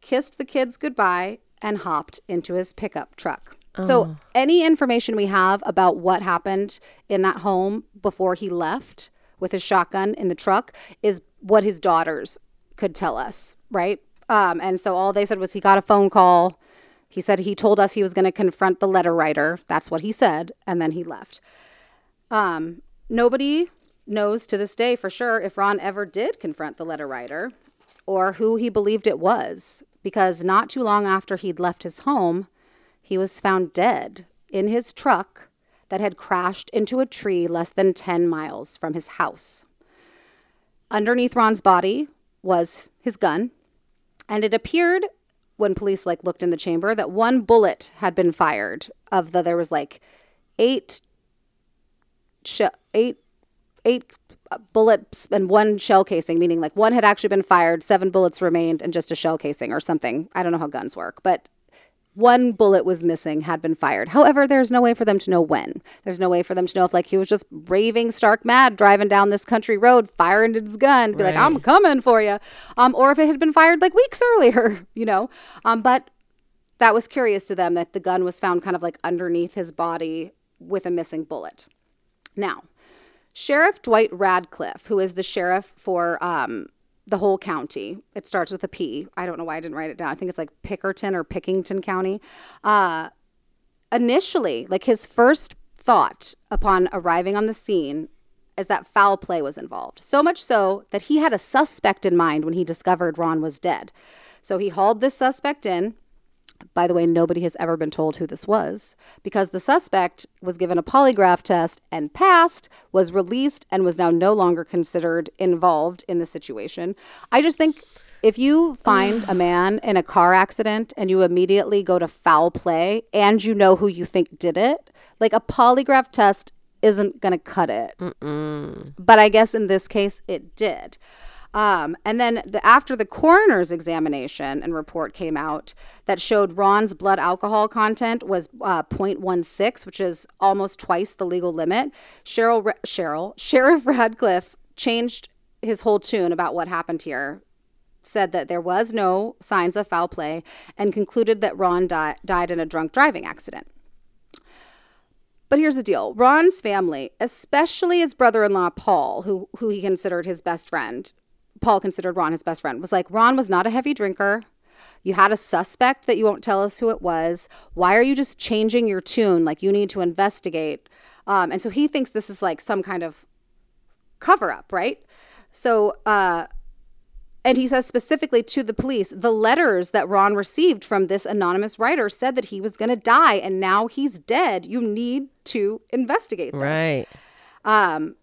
kissed the kids goodbye, and hopped into his pickup truck. So, any information we have about what happened in that home before he left with his shotgun in the truck is what his daughters could tell us, right? Um, and so, all they said was he got a phone call. He said he told us he was going to confront the letter writer. That's what he said. And then he left. Um, nobody knows to this day for sure if Ron ever did confront the letter writer or who he believed it was, because not too long after he'd left his home, he was found dead in his truck that had crashed into a tree less than 10 miles from his house. Underneath Ron's body was his gun, and it appeared when police like looked in the chamber that one bullet had been fired of the there was like eight sh- eight eight bullets and one shell casing, meaning like one had actually been fired, seven bullets remained, and just a shell casing or something. I don't know how guns work, but one bullet was missing, had been fired. However, there's no way for them to know when. There's no way for them to know if like he was just raving stark mad driving down this country road, firing his gun, be like, I'm coming for you. Um, or if it had been fired like weeks earlier, you know. Um, but that was curious to them that the gun was found kind of like underneath his body with a missing bullet. Now, Sheriff Dwight Radcliff, who is the sheriff for um, the whole county, it starts with a P. I don't know why I didn't write it down. I think it's like Pickerton or Pickington County. Uh, initially, like his first thought upon arriving on the scene is that foul play was involved. So much so that he had a suspect in mind when he discovered Ron was dead. So he hauled this suspect in. By the way, nobody has ever been told who this was because the suspect was given a polygraph test and passed, was released, and was now no longer considered involved in the situation. I just think if you find a man in a car accident and you immediately go to foul play and you know who you think did it, like a polygraph test isn't going to cut it. But I guess in this case, it did. Um, and then the, after the coroner's examination and report came out that showed Ron's blood alcohol content was uh, 0.16, which is almost twice the legal limit. Cheryl, Ra- Cheryl, Sheriff Radcliff changed his whole tune about what happened here. Said that there was no signs of foul play and concluded that Ron di- died in a drunk driving accident. But here's the deal Ron's family, especially his brother in law, Paul, who, who he considered his best friend, Paul considered Ron his best friend, was like, Ron was not a heavy drinker. You had a suspect that you won't tell us who it was. Why are you just changing your tune? Like, you need to investigate. Um, and so he thinks this is like some kind of cover up, right? So, uh, and he says specifically to the police, the letters that Ron received from this anonymous writer said that he was going to die and now he's dead. You need to investigate this.
Right.
Um,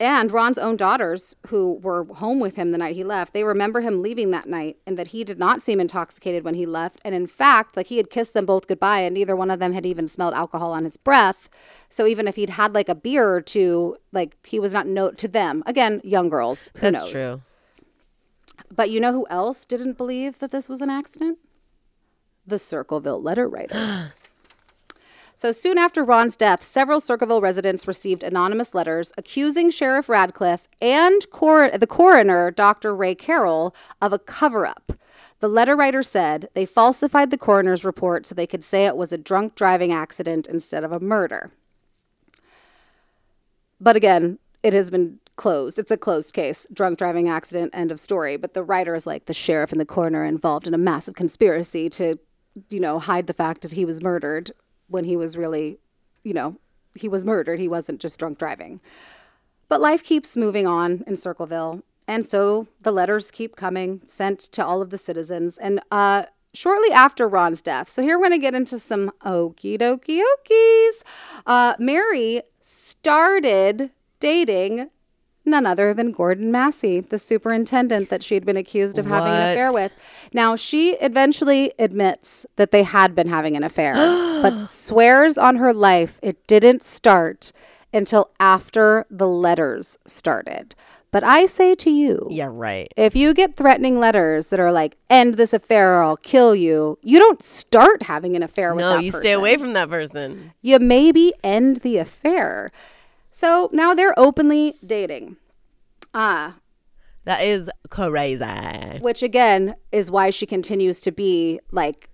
and Ron's own daughters, who were home with him the night he left, they remember him leaving that night and that he did not seem intoxicated when he left. And in fact, like he had kissed them both goodbye and neither one of them had even smelled alcohol on his breath. So even if he'd had like a beer or two, like he was not no to them. Again, young girls. Who
That's
knows?
true.
But you know who else didn't believe that this was an accident? The Circleville letter writer. so soon after Ron's death, several Circleville residents received anonymous letters accusing Sheriff Radcliff and cor- the coroner, Dr. Ray Carroll, of a cover up. The letter writer said they falsified the coroner's report so they could say it was a drunk driving accident instead of a murder. But again, it has been closed. It's a closed case. Drunk driving accident, end of story. But the writer is like the sheriff and the coroner involved in a massive conspiracy to, you know, hide the fact that he was murdered when he was really, you know, he was murdered. He wasn't just drunk driving. But life keeps moving on in Circleville. And so the letters keep coming, sent to all of the citizens. And uh, shortly after Ron's death, so here we're going to get into some okie dokie okies. Uh, Mary started dating none other than Gordon Massie, the superintendent that she'd been accused of having an affair with. Now, she eventually admits that they had been having an affair, but swears on her life it didn't start until after the letters started. But I say to you,
Yeah, right.
if you get threatening letters that are like, end this affair or I'll kill you, you don't start having an affair with that person.
No, you stay away from that person.
you maybe end the affair. So now they're openly dating. Ah,
That is crazy.
which again is why she continues to be like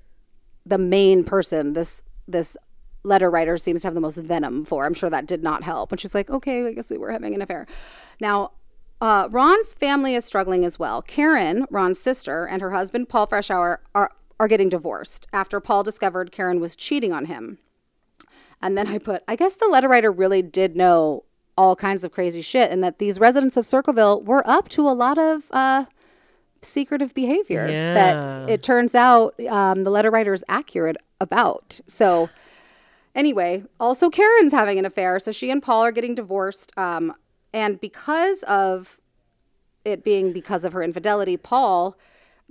the main person this this letter writer seems to have the most venom for. I'm sure that did not help. And she's like, okay, I guess we were having an affair. Now, uh, Ron's family is struggling as well. Karen, Ron's sister, and her husband Paul Freshour are are getting divorced after Paul discovered Karen was cheating on him. And then I put, I guess the letter writer really did know all kinds of crazy shit, and that these residents of Circleville were up to a lot of uh, secretive behavior
Yeah.
that it turns out um, the letter writer is accurate about. So, anyway, also Karen's having an affair. So she and Paul are getting divorced. Um, and because of it being because of her infidelity, Paul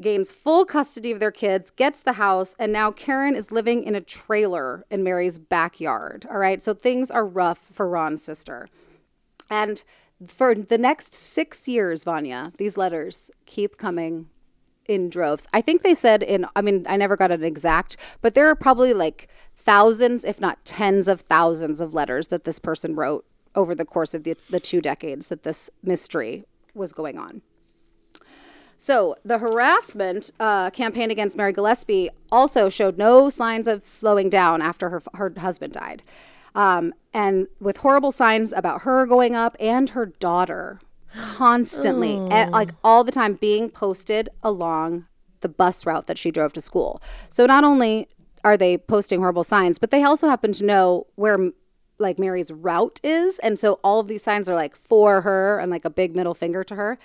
gains full custody of their kids, gets the house, and now Karen is living in a trailer in Mary's backyard. All right. So things are rough for Ron's sister. And for the next six years, Vanya, these letters keep coming in droves. I think they said in, I mean, I never got an exact, but there are probably like thousands, if not tens of thousands of letters that this person wrote over the course of the, the two decades that this mystery was going on. So the harassment uh, campaign against Mary Gillespie also showed no signs of slowing down after her, her husband died. Um, and with horrible signs about her going up and her daughter constantly, eh, like all the time, being posted along the bus route that she drove to school. So not only are they posting horrible signs, but they also happen to know where like Mary's route is. And so all of these signs are like for her and like a big middle finger to her.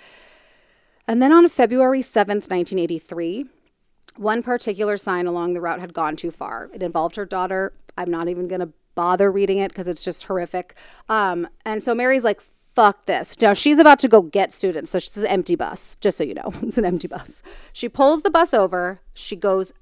And then on February 7th, 1983, one particular sign along the route had gone too far. It involved her daughter. I'm not even going to bother reading it because it's just horrific. Um, and so Mary's like, fuck this. Now she's about to go get students. So she's an empty bus, just so you know. It's an empty bus. She pulls the bus over. She goes,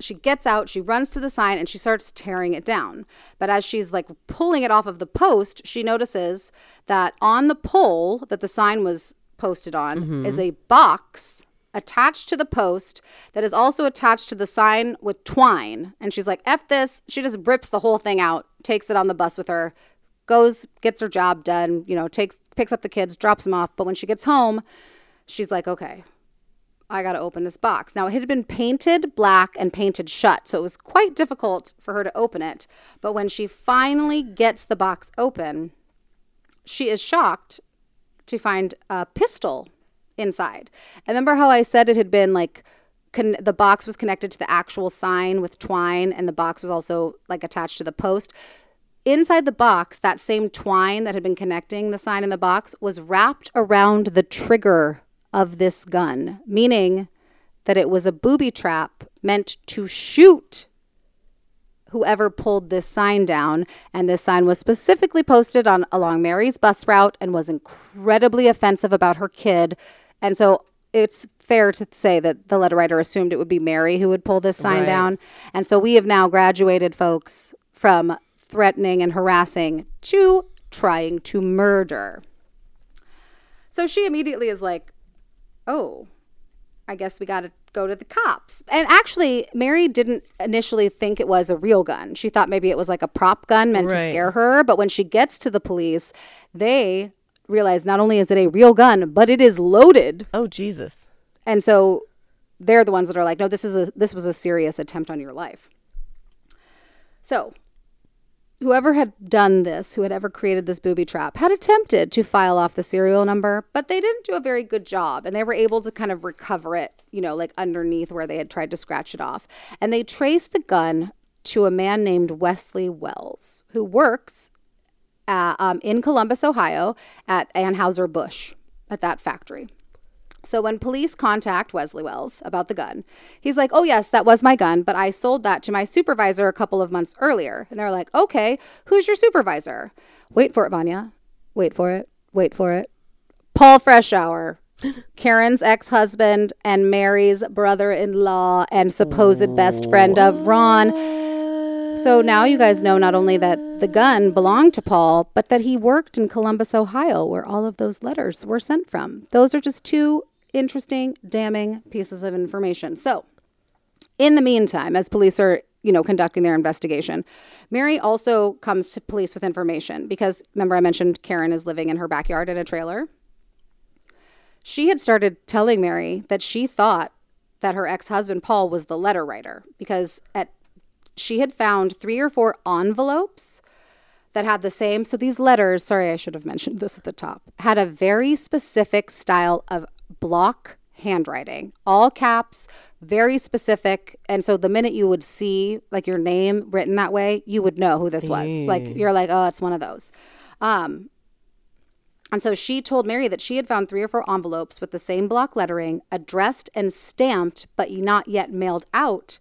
she gets out, she runs to the sign, and she starts tearing it down. But as she's like pulling it off of the post, she notices that on the pole that the sign was posted on mm-hmm. is a box attached to the post that is also attached to the sign with twine. And she's like, F this. She just rips the whole thing out, takes it on the bus with her, goes, gets her job done, you know, takes picks up the kids, drops them off. But when she gets home, she's like, okay, I got to open this box. Now, it had been painted black and painted shut, so it was quite difficult for her to open it. But when she finally gets the box open, she is shocked to find a pistol inside. I remember how I said it had been like con- the box was connected to the actual sign with twine, and the box was also like attached to the post. Inside the box, that same twine that had been connecting the sign and the box was wrapped around the trigger of this gun, meaning that it was a booby trap meant to shoot whoever pulled this sign down and this sign was specifically posted on along Mary's bus route and was incredibly offensive about her kid. And so it's fair to say that the letter writer assumed it would be Mary who would pull this sign
Right.
down. And so we have now graduated folks from threatening and harassing to trying to murder. So she immediately is like oh I guess we got to go to the cops. And actually, Mary didn't initially think it was a real gun. She thought maybe it was like a prop gun meant to scare her. But when she gets to the police, they realize not only is it a real gun, but it is loaded.
Oh Jesus!
And so they're the ones that are like, no, this is a this was a serious attempt on your life. So whoever had done this, who had ever created this booby trap, had attempted to file off the serial number, but they didn't do a very good job. And they were able to kind of recover it, you know, like underneath where they had tried to scratch it off. And they traced the gun to a man named Wesley Wells, who works uh, um, in Columbus, Ohio, at Anheuser Busch at that factory. So when police contact Wesley Wells about the gun, he's like, "Oh yes, that was my gun, but I sold that to my supervisor a couple of months earlier." And they're like, "Okay, who's your supervisor?" Wait for it, Vanya. Wait for it. Wait for it. Paul Freshour, Karen's ex-husband and Mary's brother-in-law and supposed best friend of Ron. So now you guys know not only that the gun belonged to Paul, but that he worked in Columbus, Ohio, where all of those letters were sent from. Those are just two interesting, damning pieces of information. So, in the meantime, as police are, you know, conducting their investigation, Mary also comes to police with information because remember I mentioned Karen is living in her backyard in a trailer. She had started telling Mary that she thought that her ex-husband Paul was the letter writer because at she had found three or four envelopes that had the same so these letters sorry i should have mentioned this at the top had a very specific style of block handwriting all caps very specific and so the minute you would see like your name written that way you would know who this was like
Mm.
you're like oh it's one of those um and so she told Mary that she had found three or four envelopes with the same block lettering, addressed and stamped, but not yet mailed out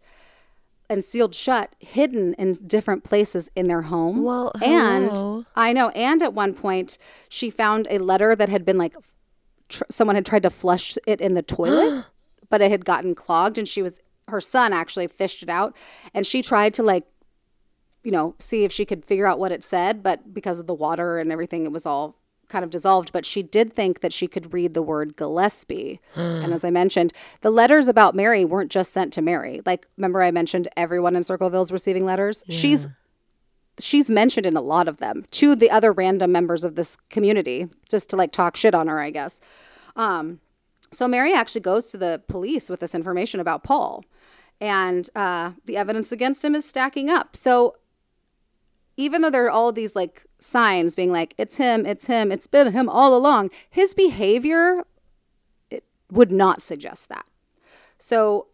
and sealed shut, hidden in different places in their home.
Well,
and. I know. And at one point, she found a letter that had been like tr- someone had tried to flush it in the toilet, but it had gotten clogged. And she was, her son actually fished it out. And she tried to like, you know, see if she could figure out what it said. But because of the water and everything, it was all kind of dissolved. But she did think that she could read the word Gillespie. and as I mentioned, the letters about Mary weren't just sent to Mary. Like, remember I mentioned everyone in Circleville is receiving letters? She's she's mentioned in a lot of them to the other random members of this community just to like talk shit on her, I guess. Um, so Mary actually goes to the police with this information about Paul, and uh, the evidence against him is stacking up. So even though there are all these like signs being like it's him, it's him, it's been him all along, his behavior it would not suggest that. So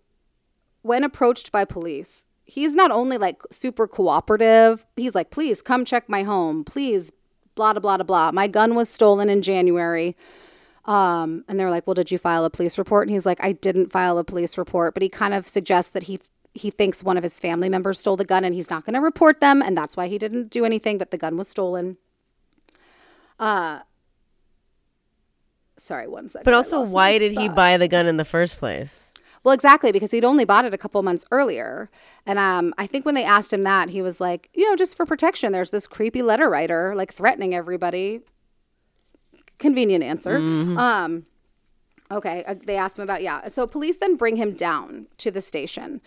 when approached by police, he's not only like super cooperative, he's like, please come check my home. Please, blah, blah, blah, blah. My gun was stolen in January. Um, and they're like, well, did you file a police report? And he's like, I didn't file a police report, but he kind of suggests that he he thinks one of his family members stole the gun and he's not going to report them and that's why he didn't do anything but the gun was stolen uh sorry one second
But also, why did he buy the gun in the first place?
Well, exactly, because he'd only bought it a couple months earlier. And um, I think when they asked him that, he was like, you know, just for protection, there's this creepy letter writer like threatening everybody. Convenient answer. Um, okay, uh, they asked him about, yeah. So police then bring him down to the station.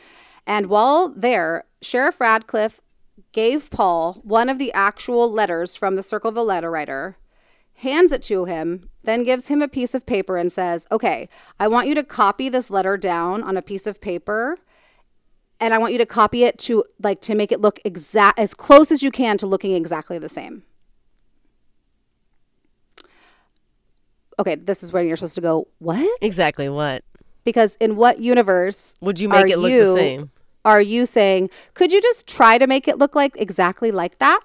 And while there, Sheriff Radcliff gave Paul one of the actual letters from the circle Circleville letter writer hands it to him, then gives him a piece of paper and says, Okay, I want you to copy this letter down on a piece of paper. And I want you to copy it to like to make it look exact as close as you can to looking exactly the same. Okay, this is where you're supposed to go, What?
Exactly what?
Because in what universe
Would you make it look the
you-
same?
Are you saying, could you just try to make it look like exactly like that?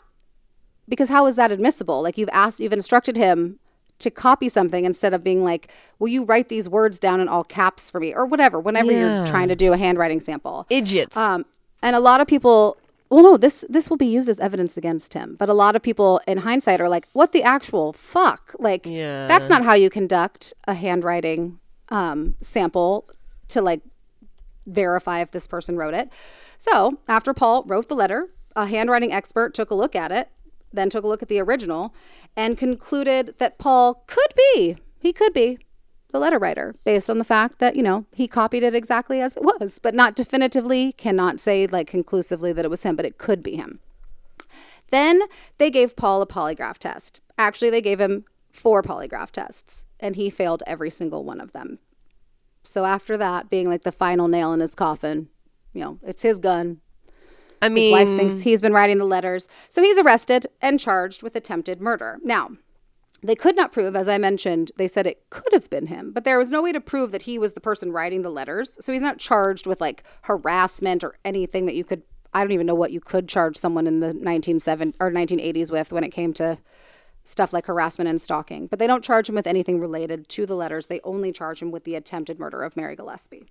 Because how is that admissible? Like you've asked, you've instructed him to copy something instead of being like, will you write these words down in all caps for me or whatever, whenever
Yeah.
you're trying to do a handwriting sample.
Idiots.
Um, and a lot of people, well, no, this this will be used as evidence against him. But a lot of people, in hindsight, are like, "What the actual fuck? Like, that's not how you conduct a handwriting um, sample to like verify if this person wrote it." So after Paul wrote the letter, a handwriting expert took a look at it, then took a look at the original, and concluded that Paul could be, he could be the letter writer based on the fact that, you know, he copied it exactly as it was, but not definitively, cannot say like conclusively that it was him, but it could be him. Then they gave Paul a polygraph test. Actually, they gave him four polygraph tests, and he failed every single one of them. So after that, being like the final nail in his coffin, you know, it's his gun.
I mean,
his wife thinks he's been writing the letters. So he's arrested and charged with attempted murder. Now, they could not prove, as I mentioned, they said it could have been him, but there was no way to prove that he was the person writing the letters. So he's not charged with like harassment or anything that you could. I don't even know what you could charge someone in the 1970s or 1980s with when it came to stuff like harassment and stalking. But they don't charge him with anything related to the letters. They only charge him with the attempted murder of Mary Gillespie.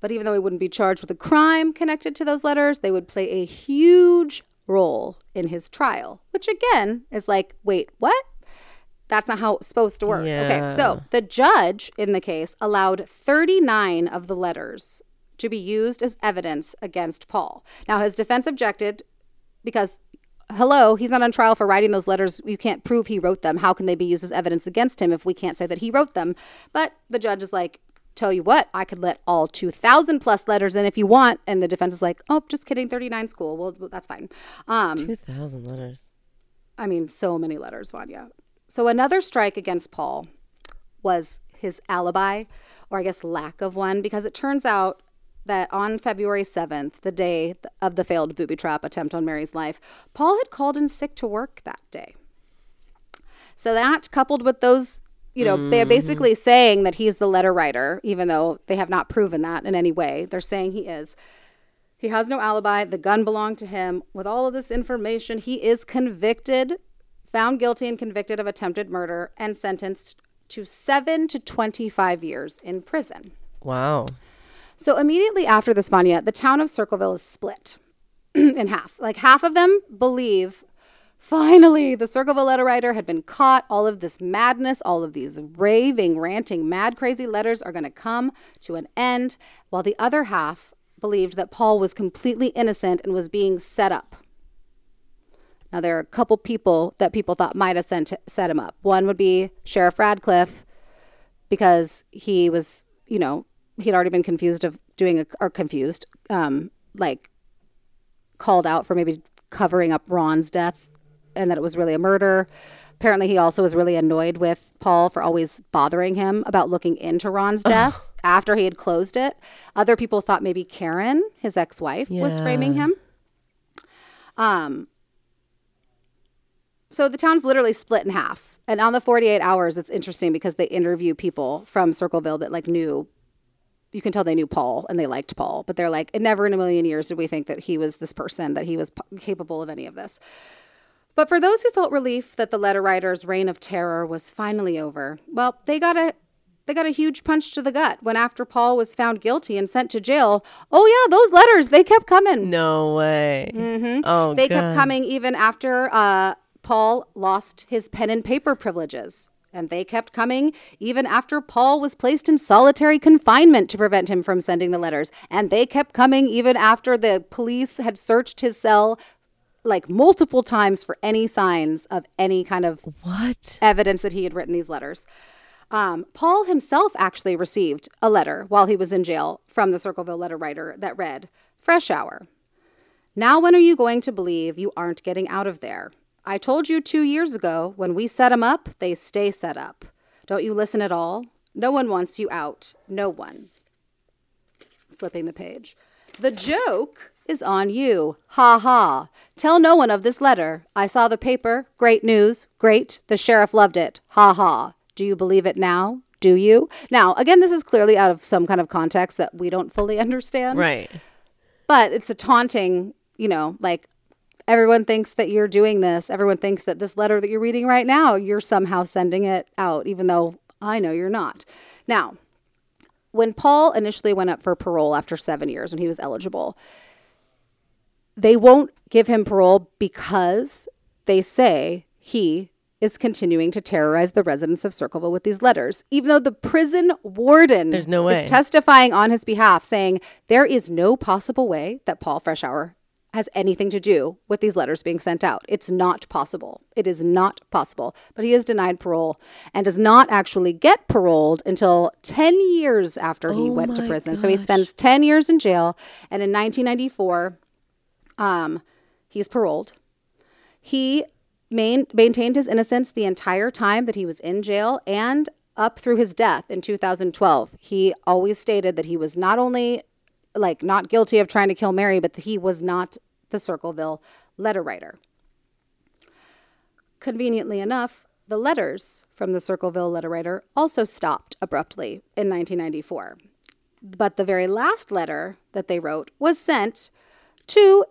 But even though he wouldn't be charged with a crime connected to those letters, they would play a huge role in his trial, which again is like, wait, what? That's not how it's supposed to work. Okay, so the judge in the case allowed 39 of the letters to be used as evidence against Paul. Now, his defense objected because, hello, he's not on trial for writing those letters. You can't prove he wrote them. How can they be used as evidence against him if we can't say that he wrote them? But the judge is like, tell you what, I could let all 2,000 plus letters in if you want. And the defense is like, oh, just kidding, 39 school. Well, that's fine. Um,
2,000 letters.
I mean, so many letters, Vanya. So another strike against Paul was his alibi, or I guess lack of one, because it turns out that on February 7th, the day of the failed booby trap attempt on Mary's life, Paul had called in sick to work that day. So that coupled with those, you know, they're mm-hmm. basically saying that he's the letter writer, even though they have not proven that in any way. They're saying he is. He has no alibi. The gun belonged to him. With all of this information, he is convicted, found guilty and convicted of attempted murder, and sentenced to seven to 25 years in prison.
Wow.
So immediately after this, Vanya, the town of Circleville is split in half. Like half of them believe finally the Circleville letter writer had been caught. All of this madness, all of these raving, ranting, mad, crazy letters are going to come to an end, while the other half believed that Paul was completely innocent and was being set up. Now, there are a couple people that people thought might have sent, set him up. One would be Sheriff Radcliff, because he was, you know, he'd already been confused of doing a, or confused, um, like called out for maybe covering up Ron's death and that it was really a murder. Apparently, he also was really annoyed with Paul for always bothering him about looking into Ron's death after he had closed it. Other people thought maybe Karen, his ex wife, was framing him. Um, so the town's literally split in half. And on the 48 hours, it's interesting because they interview people from Circleville that like knew you can tell they knew Paul and they liked Paul, but they're like, never in a million years did we think that he was this person, that he was capable of any of this. But for those who felt relief that the letter writer's reign of terror was finally over, well, they got a they got a huge punch to the gut when after Paul was found guilty and sent to jail. Oh yeah, those letters they kept coming.
No way.
Mm-hmm.
Oh,
they
God.
kept coming even after uh, Paul lost his pen and paper privileges. And they kept coming even after Paul was placed in solitary confinement to prevent him from sending the letters. And they kept coming even after the police had searched his cell like multiple times for any signs of any kind of
what
evidence that he had written these letters. Um, Paul himself actually received a letter while he was in jail from the Circleville letter writer that read, Freshour. Now, when are you going to believe you aren't getting out of there? I told you two years ago when we set 'em up, they stay set up. Don't you listen at all? No one wants you out. No one. Flipping the page. The joke is on you. Ha ha. Tell no one of this letter. I saw the paper. Great news. Great. The sheriff loved it. Ha ha. Do you believe it now? Do you? Now, again, this is clearly out of some kind of context that we don't fully understand.
Right.
But it's a taunting, you know, like Everyone thinks that you're doing this. Everyone thinks that this letter that you're reading right now, you're somehow sending it out, even though I know you're not. Now, when Paul initially went up for parole after seven years, when he was eligible, they won't give him parole because they say he is continuing to terrorize the residents of Circleville with these letters, even though the prison warden
There's no way.
is testifying on his behalf, saying there is no possible way that Paul Freshour has anything to do with these letters being sent out. It's not possible. It is not possible. But he is denied parole and does not actually get paroled until 10 years after he
Oh
went to prison. So he spends 10 years in jail. And in 1994, um, he's paroled. He main, maintained his innocence the entire time that he was in jail and up through his death in 2012. He always stated that he was not only like not guilty of trying to kill Mary, but that he was not the Circleville letter writer. Conveniently enough, the letters from the Circleville letter writer also stopped abruptly in 1994. But the very last letter that they wrote was sent to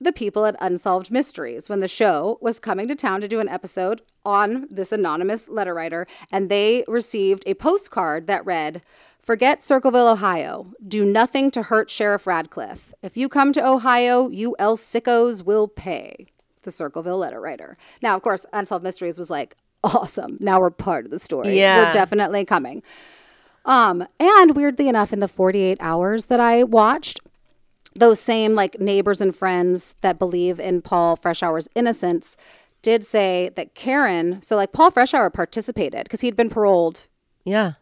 the people at Unsolved Mysteries when the show was coming to town to do an episode on this anonymous letter writer. And they received a postcard that read, Forget Circleville, Ohio. Do nothing to hurt Sheriff Radcliff. If you come to Ohio, you El Sickos will pay. The Circleville letter writer. Now, of course, Unsolved Mysteries was like, awesome. Now we're part of the story.
Yeah.
We're definitely coming. Um, and weirdly enough, in the 48 hours that I watched, those same like neighbors and friends that believe in Paul Freshour's innocence did say that Karen, so like Paul Freshour participated because he'd been paroled.
Yeah.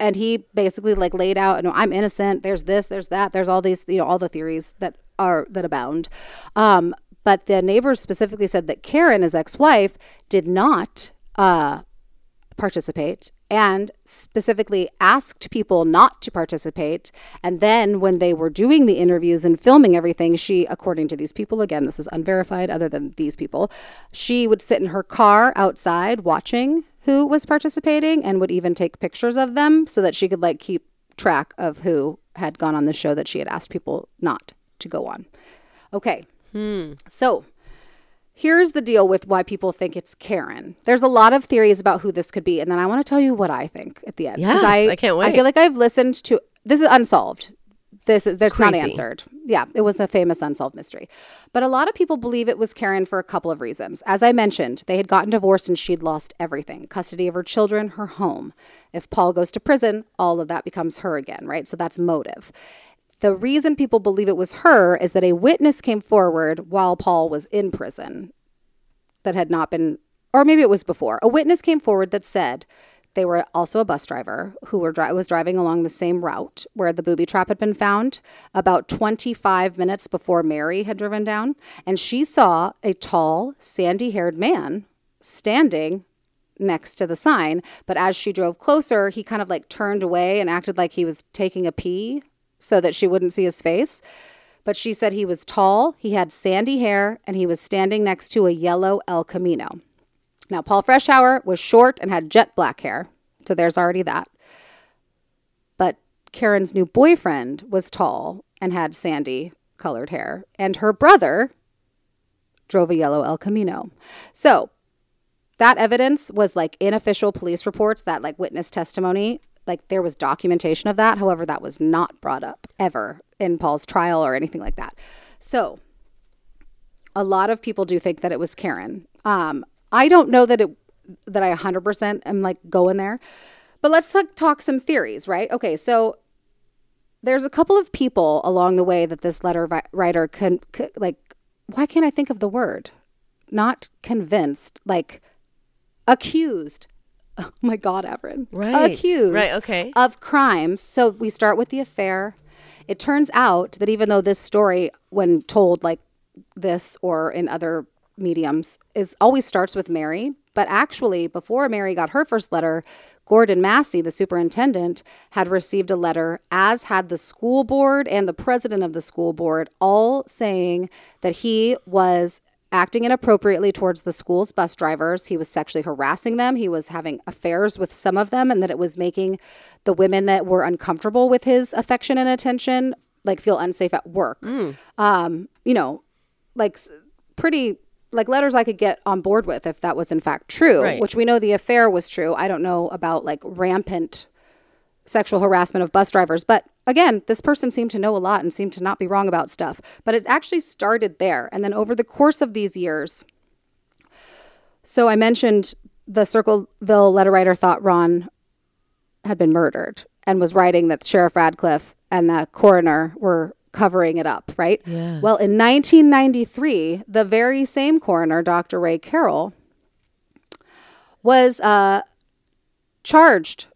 and he basically like laid out and i'm innocent. There's this there's that. There's all these you know all the theories that are that abound. Um, but the neighbors specifically said that karen his ex-wife did not uh, participate and specifically asked people not to participate. And then when they were doing the interviews and filming everything she according to these people again this is unverified other than these people she would sit in her car outside watching who was participating and would even take pictures of them so that she could like keep track of who had gone on the show that she had asked people not to go on. Okay. Hmm. So Here's the deal with why people think it's Karen. There's a lot of theories about who this could be, and then I want to tell you what I think at the end.
Yes,
I,
I can't wait.
I feel like I've listened to this is unsolved. This is that's not answered. Yeah, it was a famous unsolved mystery. But a lot of people believe it was Karen for a couple of reasons. As I mentioned, they had gotten divorced and she'd lost everything custody of her children, her home. If Paul goes to prison, all of that becomes her again, right? So that's motive. The reason people believe it was her is that a witness came forward while Paul was in prison that had not been, or maybe it was before. A witness came forward that said they were also a bus driver who were dri- was driving along the same route where the booby trap had been found about 25 minutes before Mary had driven down, and she saw a tall, sandy-haired man standing next to the sign. But as she drove closer, he kind of like turned away and acted like he was taking a pee so that she wouldn't see his face. But she said he was tall, he had sandy hair, and he was standing next to a yellow El Camino. Now, Paul Freshour was short and had jet black hair. So there's already that. But Karen's new boyfriend was tall and had sandy colored hair. And her brother drove a yellow El Camino. So that evidence was like in official police reports, that like witness testimony. Like there was documentation of that. However, that was not brought up ever in Paul's trial or anything like that. So a lot of people do think that it was Karen. Um, I don't know that it that I 100% am like going there, but let's like, talk some theories, right? Okay, so there's a couple of people along the way that this letter vi- writer can c- like. Why can't I think of the word? Not convinced, like accused. Oh my God, Everin.
Right.
Accused.
Right, okay.
Of crimes. So we start with the affair. It turns out that even though this story, when told like this or in other mediums, is always starts with Mary, but actually before Mary got her first letter, Gordon Massie, the superintendent, had received a letter, as had the school board and the president of the school board, all saying that he was acting inappropriately towards the school's bus drivers. He was sexually harassing them. He was having affairs with some of them, and that it was making the women that were uncomfortable with his affection and attention like feel unsafe at work. Um, you know, like pretty like letters I could get on board with if that was in fact true,
Right.
which we know the affair was true. I don't know about like rampant sexual harassment of bus drivers, but again, this person seemed to know a lot and seemed to not be wrong about stuff. But it actually started there. And then over the course of these years, so I mentioned the Circleville letter writer thought Ron had been murdered and was writing that Sheriff Radcliff and the coroner were covering it up, right?
Yes.
Well, in 1993, the very same coroner, Dr. Ray Carroll, was uh, charged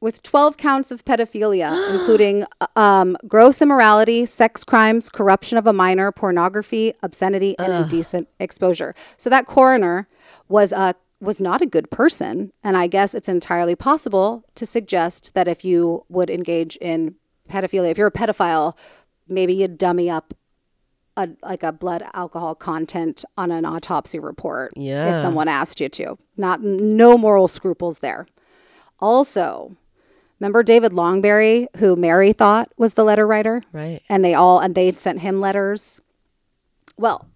with 12 counts of pedophilia, including uh, um, gross immorality, sex crimes, corruption of a minor, pornography, obscenity, and indecent exposure. So that coroner was a was not a good person, and I guess it's entirely possible to suggest that if you would engage in pedophilia, if you're a pedophile, maybe you'd dummy up a, like a blood alcohol content on an autopsy report
Yeah.
if someone asked you to. Not no moral scruples there. Also, remember David Longberry, who Mary thought was the letter writer?
Right.
And they all and they sent him letters. Well,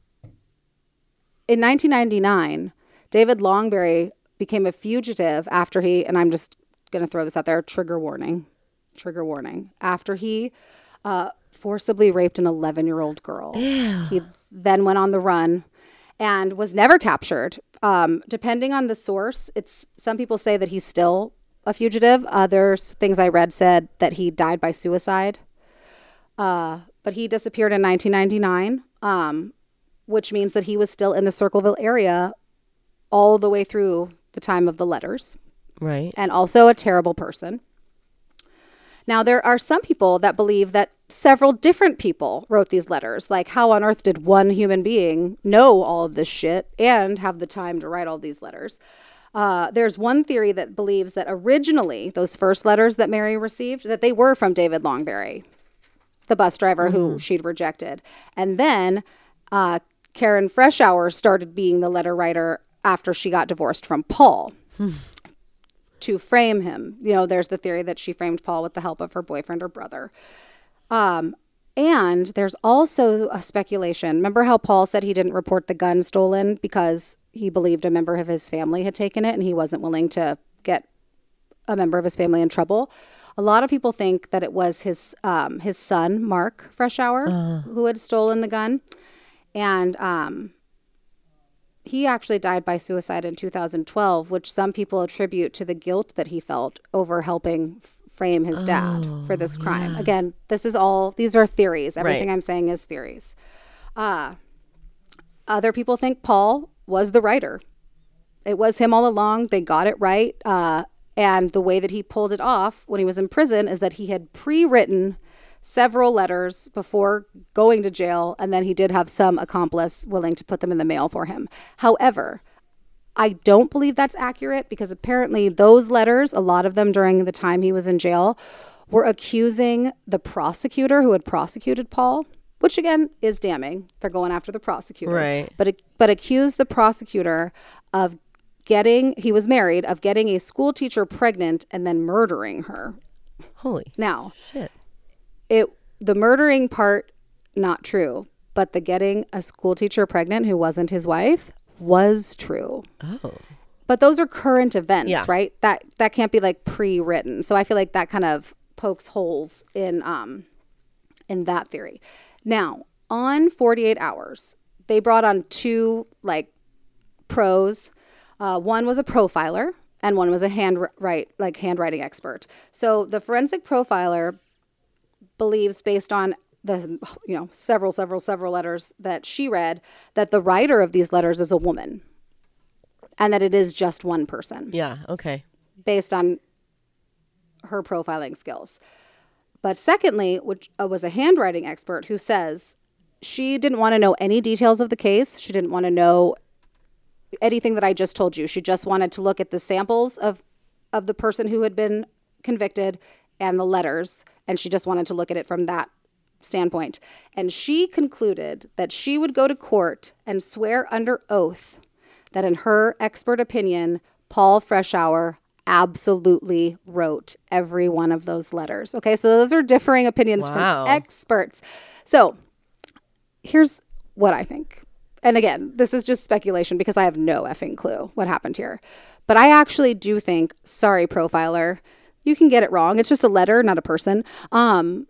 in 1999, David Longberry became a fugitive after he and I'm just going to throw this out there, trigger warning. Trigger warning. After he uh, forcibly raped an 11-year-old girl. He then went on the run and was never captured. Um, depending on the source, it's some people say that he's still a fugitive. Others things I read said that he died by suicide. Uh, but he disappeared in 1999, um, which means that he was still in the Circleville area all the way through the time of the letters,
Right.
and also a terrible person. Now, there are some people that believe that several different people wrote these letters. Like, how on earth did one human being know all of this shit and have the time to write all these letters? Uh, there's one theory that believes that originally those first letters that Mary received that they were from David Longberry, the bus driver who she'd rejected, and then uh, Karen Freshour started being the letter writer after she got divorced from Paul to frame him. You know, there's the theory that she framed Paul with the help of her boyfriend or brother. Um, and there's also a speculation. Remember how Paul said he didn't report the gun stolen because he believed a member of his family had taken it and he wasn't willing to get a member of his family in trouble. A lot of people think that it was his um, his son Mark Freshour who had stolen the gun, and um, he actually died by suicide in 2012, which some people attribute to the guilt that he felt over helping frame his dad for this crime. Again, this is all these are theories. Everything
Right.
I'm saying is theories. Uh, other people think Paul was the writer. It was him all along. They got it right. Uh, and the way that he pulled it off when he was in prison is that he had pre written several letters before going to jail. And then he did have some accomplice willing to put them in the mail for him. However, I don't believe that's accurate because apparently those letters, a lot of them during the time he was in jail, were accusing the prosecutor who had prosecuted Paul, which again is damning. They're going after the prosecutor.
Right.
But but accused the prosecutor of getting he was married of getting a school teacher pregnant and then murdering her.
Holy
Now,
shit.
it the murdering part not true, but the getting a school teacher pregnant who wasn't his wife was true.
Oh.
But those are current events,
Yeah.
right? That that can't be like pre-written. So I feel like that kind of pokes holes in um in that theory. Now, on 48 hours, they brought on two like pros. Uh, one was a profiler and one was a handwrite like handwriting expert. So the forensic profiler believes based on the you know several several several letters that she read that the writer of these letters is a woman and that it is just one person
Yeah. Okay.
based on her profiling skills. But secondly, which uh, was a handwriting expert who says she didn't want to know any details of the case. She didn't want to know anything that I just told you. She just wanted to look at the samples of of the person who had been convicted and the letters, and she just wanted to look at it from that standpoint. And she concluded that she would go to court and swear under oath that, in her expert opinion, Paul Freshour absolutely wrote every one of those letters. Okay, so those are differing opinions
Wow.
from experts. So here's what I think. and again, this is just speculation because I have no effing clue what happened here. But I actually do think, sorry, profiler, you can get it wrong. It's just a letter, not a person. Um,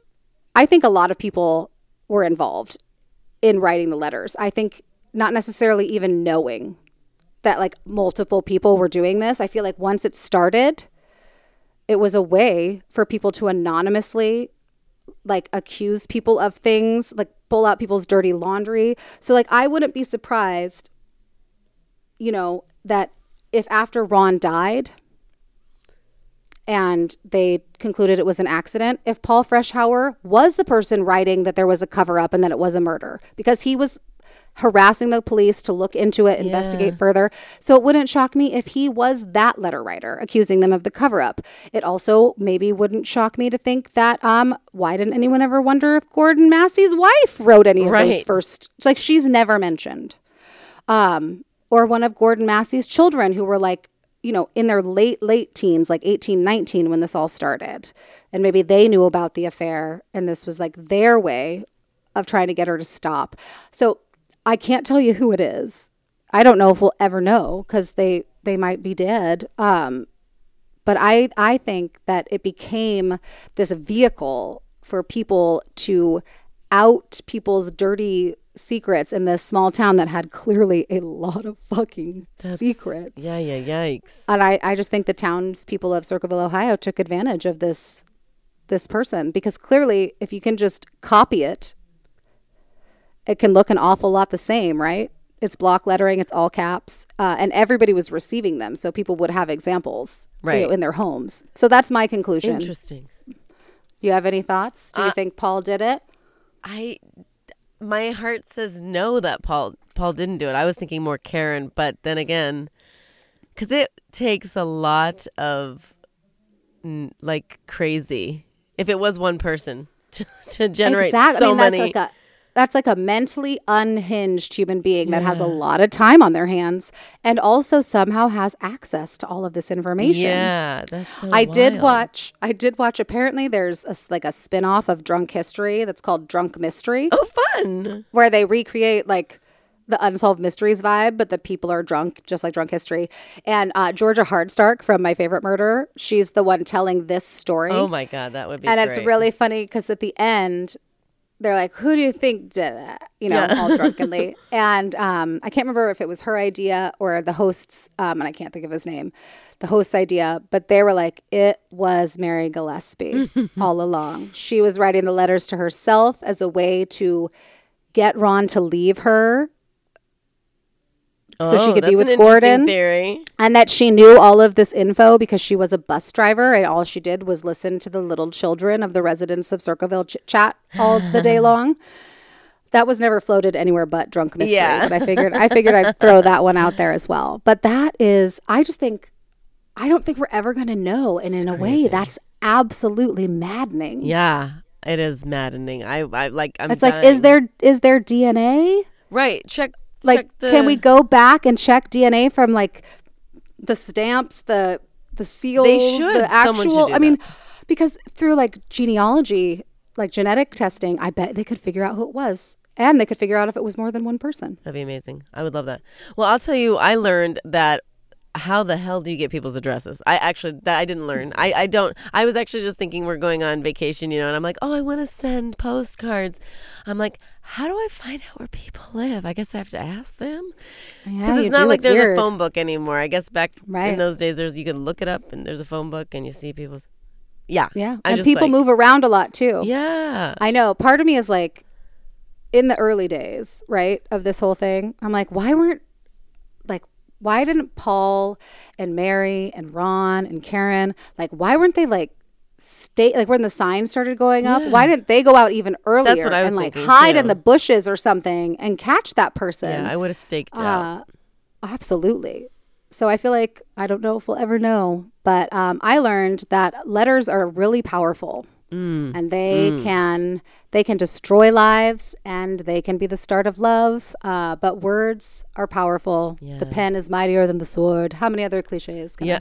I think a lot of people were involved in writing the letters. I think not necessarily even knowing that like multiple people were doing this. I feel like once it started, it was a way for people to anonymously like accuse people of things, like pull out people's dirty laundry. So like I wouldn't be surprised you know that if after Ron died and they concluded it was an accident, if Paul Freshour was the person writing that there was a cover up and that it was a murder because he was harassing the police to look into it, investigate
Yeah.
further. So it wouldn't shock me if he was that letter writer accusing them of the cover up. It also maybe wouldn't shock me to think that um why didn't anyone ever wonder if Gordon Massie's wife wrote any of those first like she's never mentioned. Um or one of Gordon Massie's children who were like you know, in their late, late teens, like 18, 19, when this all started. And maybe they knew about the affair and this was like their way of trying to get her to stop. So I can't tell you who it is. I don't know if we'll ever know because they, they might be dead. Um, but I, I think that it became this vehicle for people to out people's dirty secrets in this small town that had clearly a lot of fucking secrets.
Yeah, yeah, yikes.
And I, I just think the townspeople of Circleville, Ohio took advantage of this this person because clearly if you can just copy it, it can look an awful lot the same, right? It's block lettering, it's all caps, uh, and everybody was receiving them, so people would have examples, you know,
Right.
in their homes. So that's my conclusion.
Interesting.
You have any thoughts? Do you
Uh,
think Paul did it?
I my heart says no that Paul Paul didn't do it. I was thinking more Karen, but then again, because it takes a lot of like crazy. If it was one person to, to generate
exactly.
so
I mean,
many,
like a that's like a mentally unhinged human being that has a lot of time on their hands and also somehow has access to all of this information.
Yeah, that's so
I did watch. I did watch. Apparently, there's a, like a spin off of Drunk History that's called Drunk Mystery.
Oh, fun!
Where they recreate like the unsolved mysteries vibe, but the people are drunk, just like Drunk History. And uh, Georgia Hardstark from My Favorite Murder, she's the one telling this story.
Oh my god, that would be
and it's really funny because at the end they're like who do you think did that? You know
Yeah.
all drunkenly. And um, i can't remember if it was her idea or the host's um, and i can't think of his name the host's idea but they were like it was mary gillespie all along. She was writing the letters to herself as a way to get ron to leave her so she
Oh,
could be with Gordon.
Theory.
And that she knew all of this info because she was a bus driver and all she did was listen to the little children of the residents of Circleville ch- chat all the day long. That was never floated anywhere but drunk mystery.
Yeah.
But I figured I figured I'd throw that one out there as well. But that is I just think I don't think we're ever gonna know. And in a way that's absolutely maddening.
Yeah, it is maddening. I, I like. I'm
it's like, is there is there DNA?
right? Check.
Like
the,
can we go back and check DNA from like the stamps, the the seals,
They should.
the
should
actual
do
I mean because through like genealogy, like genetic testing, I bet they could figure out who it was. And they could figure out if it was more than one person.
That'd be amazing. I would love that. Well, I'll tell you, I learned that. How the hell do you get people's addresses? I actually that I didn't learn. I, I don't. I was actually just thinking we're going on vacation, you know, and I'm like, oh, I want to send postcards. I'm like, how do I find out where people live? I guess I have to ask them.
Yeah,
Because
you
it's not
do.
like
It's
there's
weird.
a phone book anymore. I guess back
Right.
in those days, there's you can look it up and there's a phone book and you see people's. Yeah,
Yeah.
I'm
and people
like-
move around a lot too.
Yeah,
I know. Part of me is like, in the early days, right, of this whole thing, I'm like, why weren't, like, why didn't Paul and Mary and Ron and Karen, like, why weren't they like, stay, like, when the signs started going up, why didn't they go out even earlier
what I was
and like hide in the bushes or something and catch that person?
yeah. I would have staked out.
Uh, absolutely. So I feel like I don't know if we'll ever know, but um, I learned that letters are really powerful.
Mm.
and they
Mm.
can they can destroy lives and they can be the start of love. Uh, but words are powerful. The pen is mightier than the sword. How many other cliches? Can
Yeah.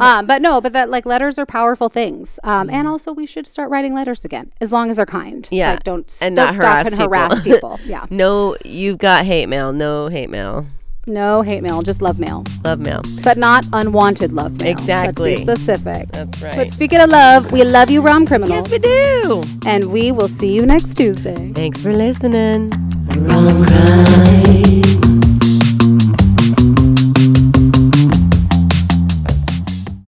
um, but no, but that like letters are powerful things. Um, and also we should start writing letters again, as long as they're kind.
Mm. Yeah.
like, don't
and
don't
not
stop
harass
and
people.
harass people. Yeah,
no, you've got hate mail. No hate mail.
No hate mail, just love mail,
Love mail.
but not unwanted love mail.
Exactly.
Let's be specific.
That's right.
But speaking of love, we love you, rom criminals.
Yes, we do.
And we will see you next Tuesday.
Thanks for listening.
Rom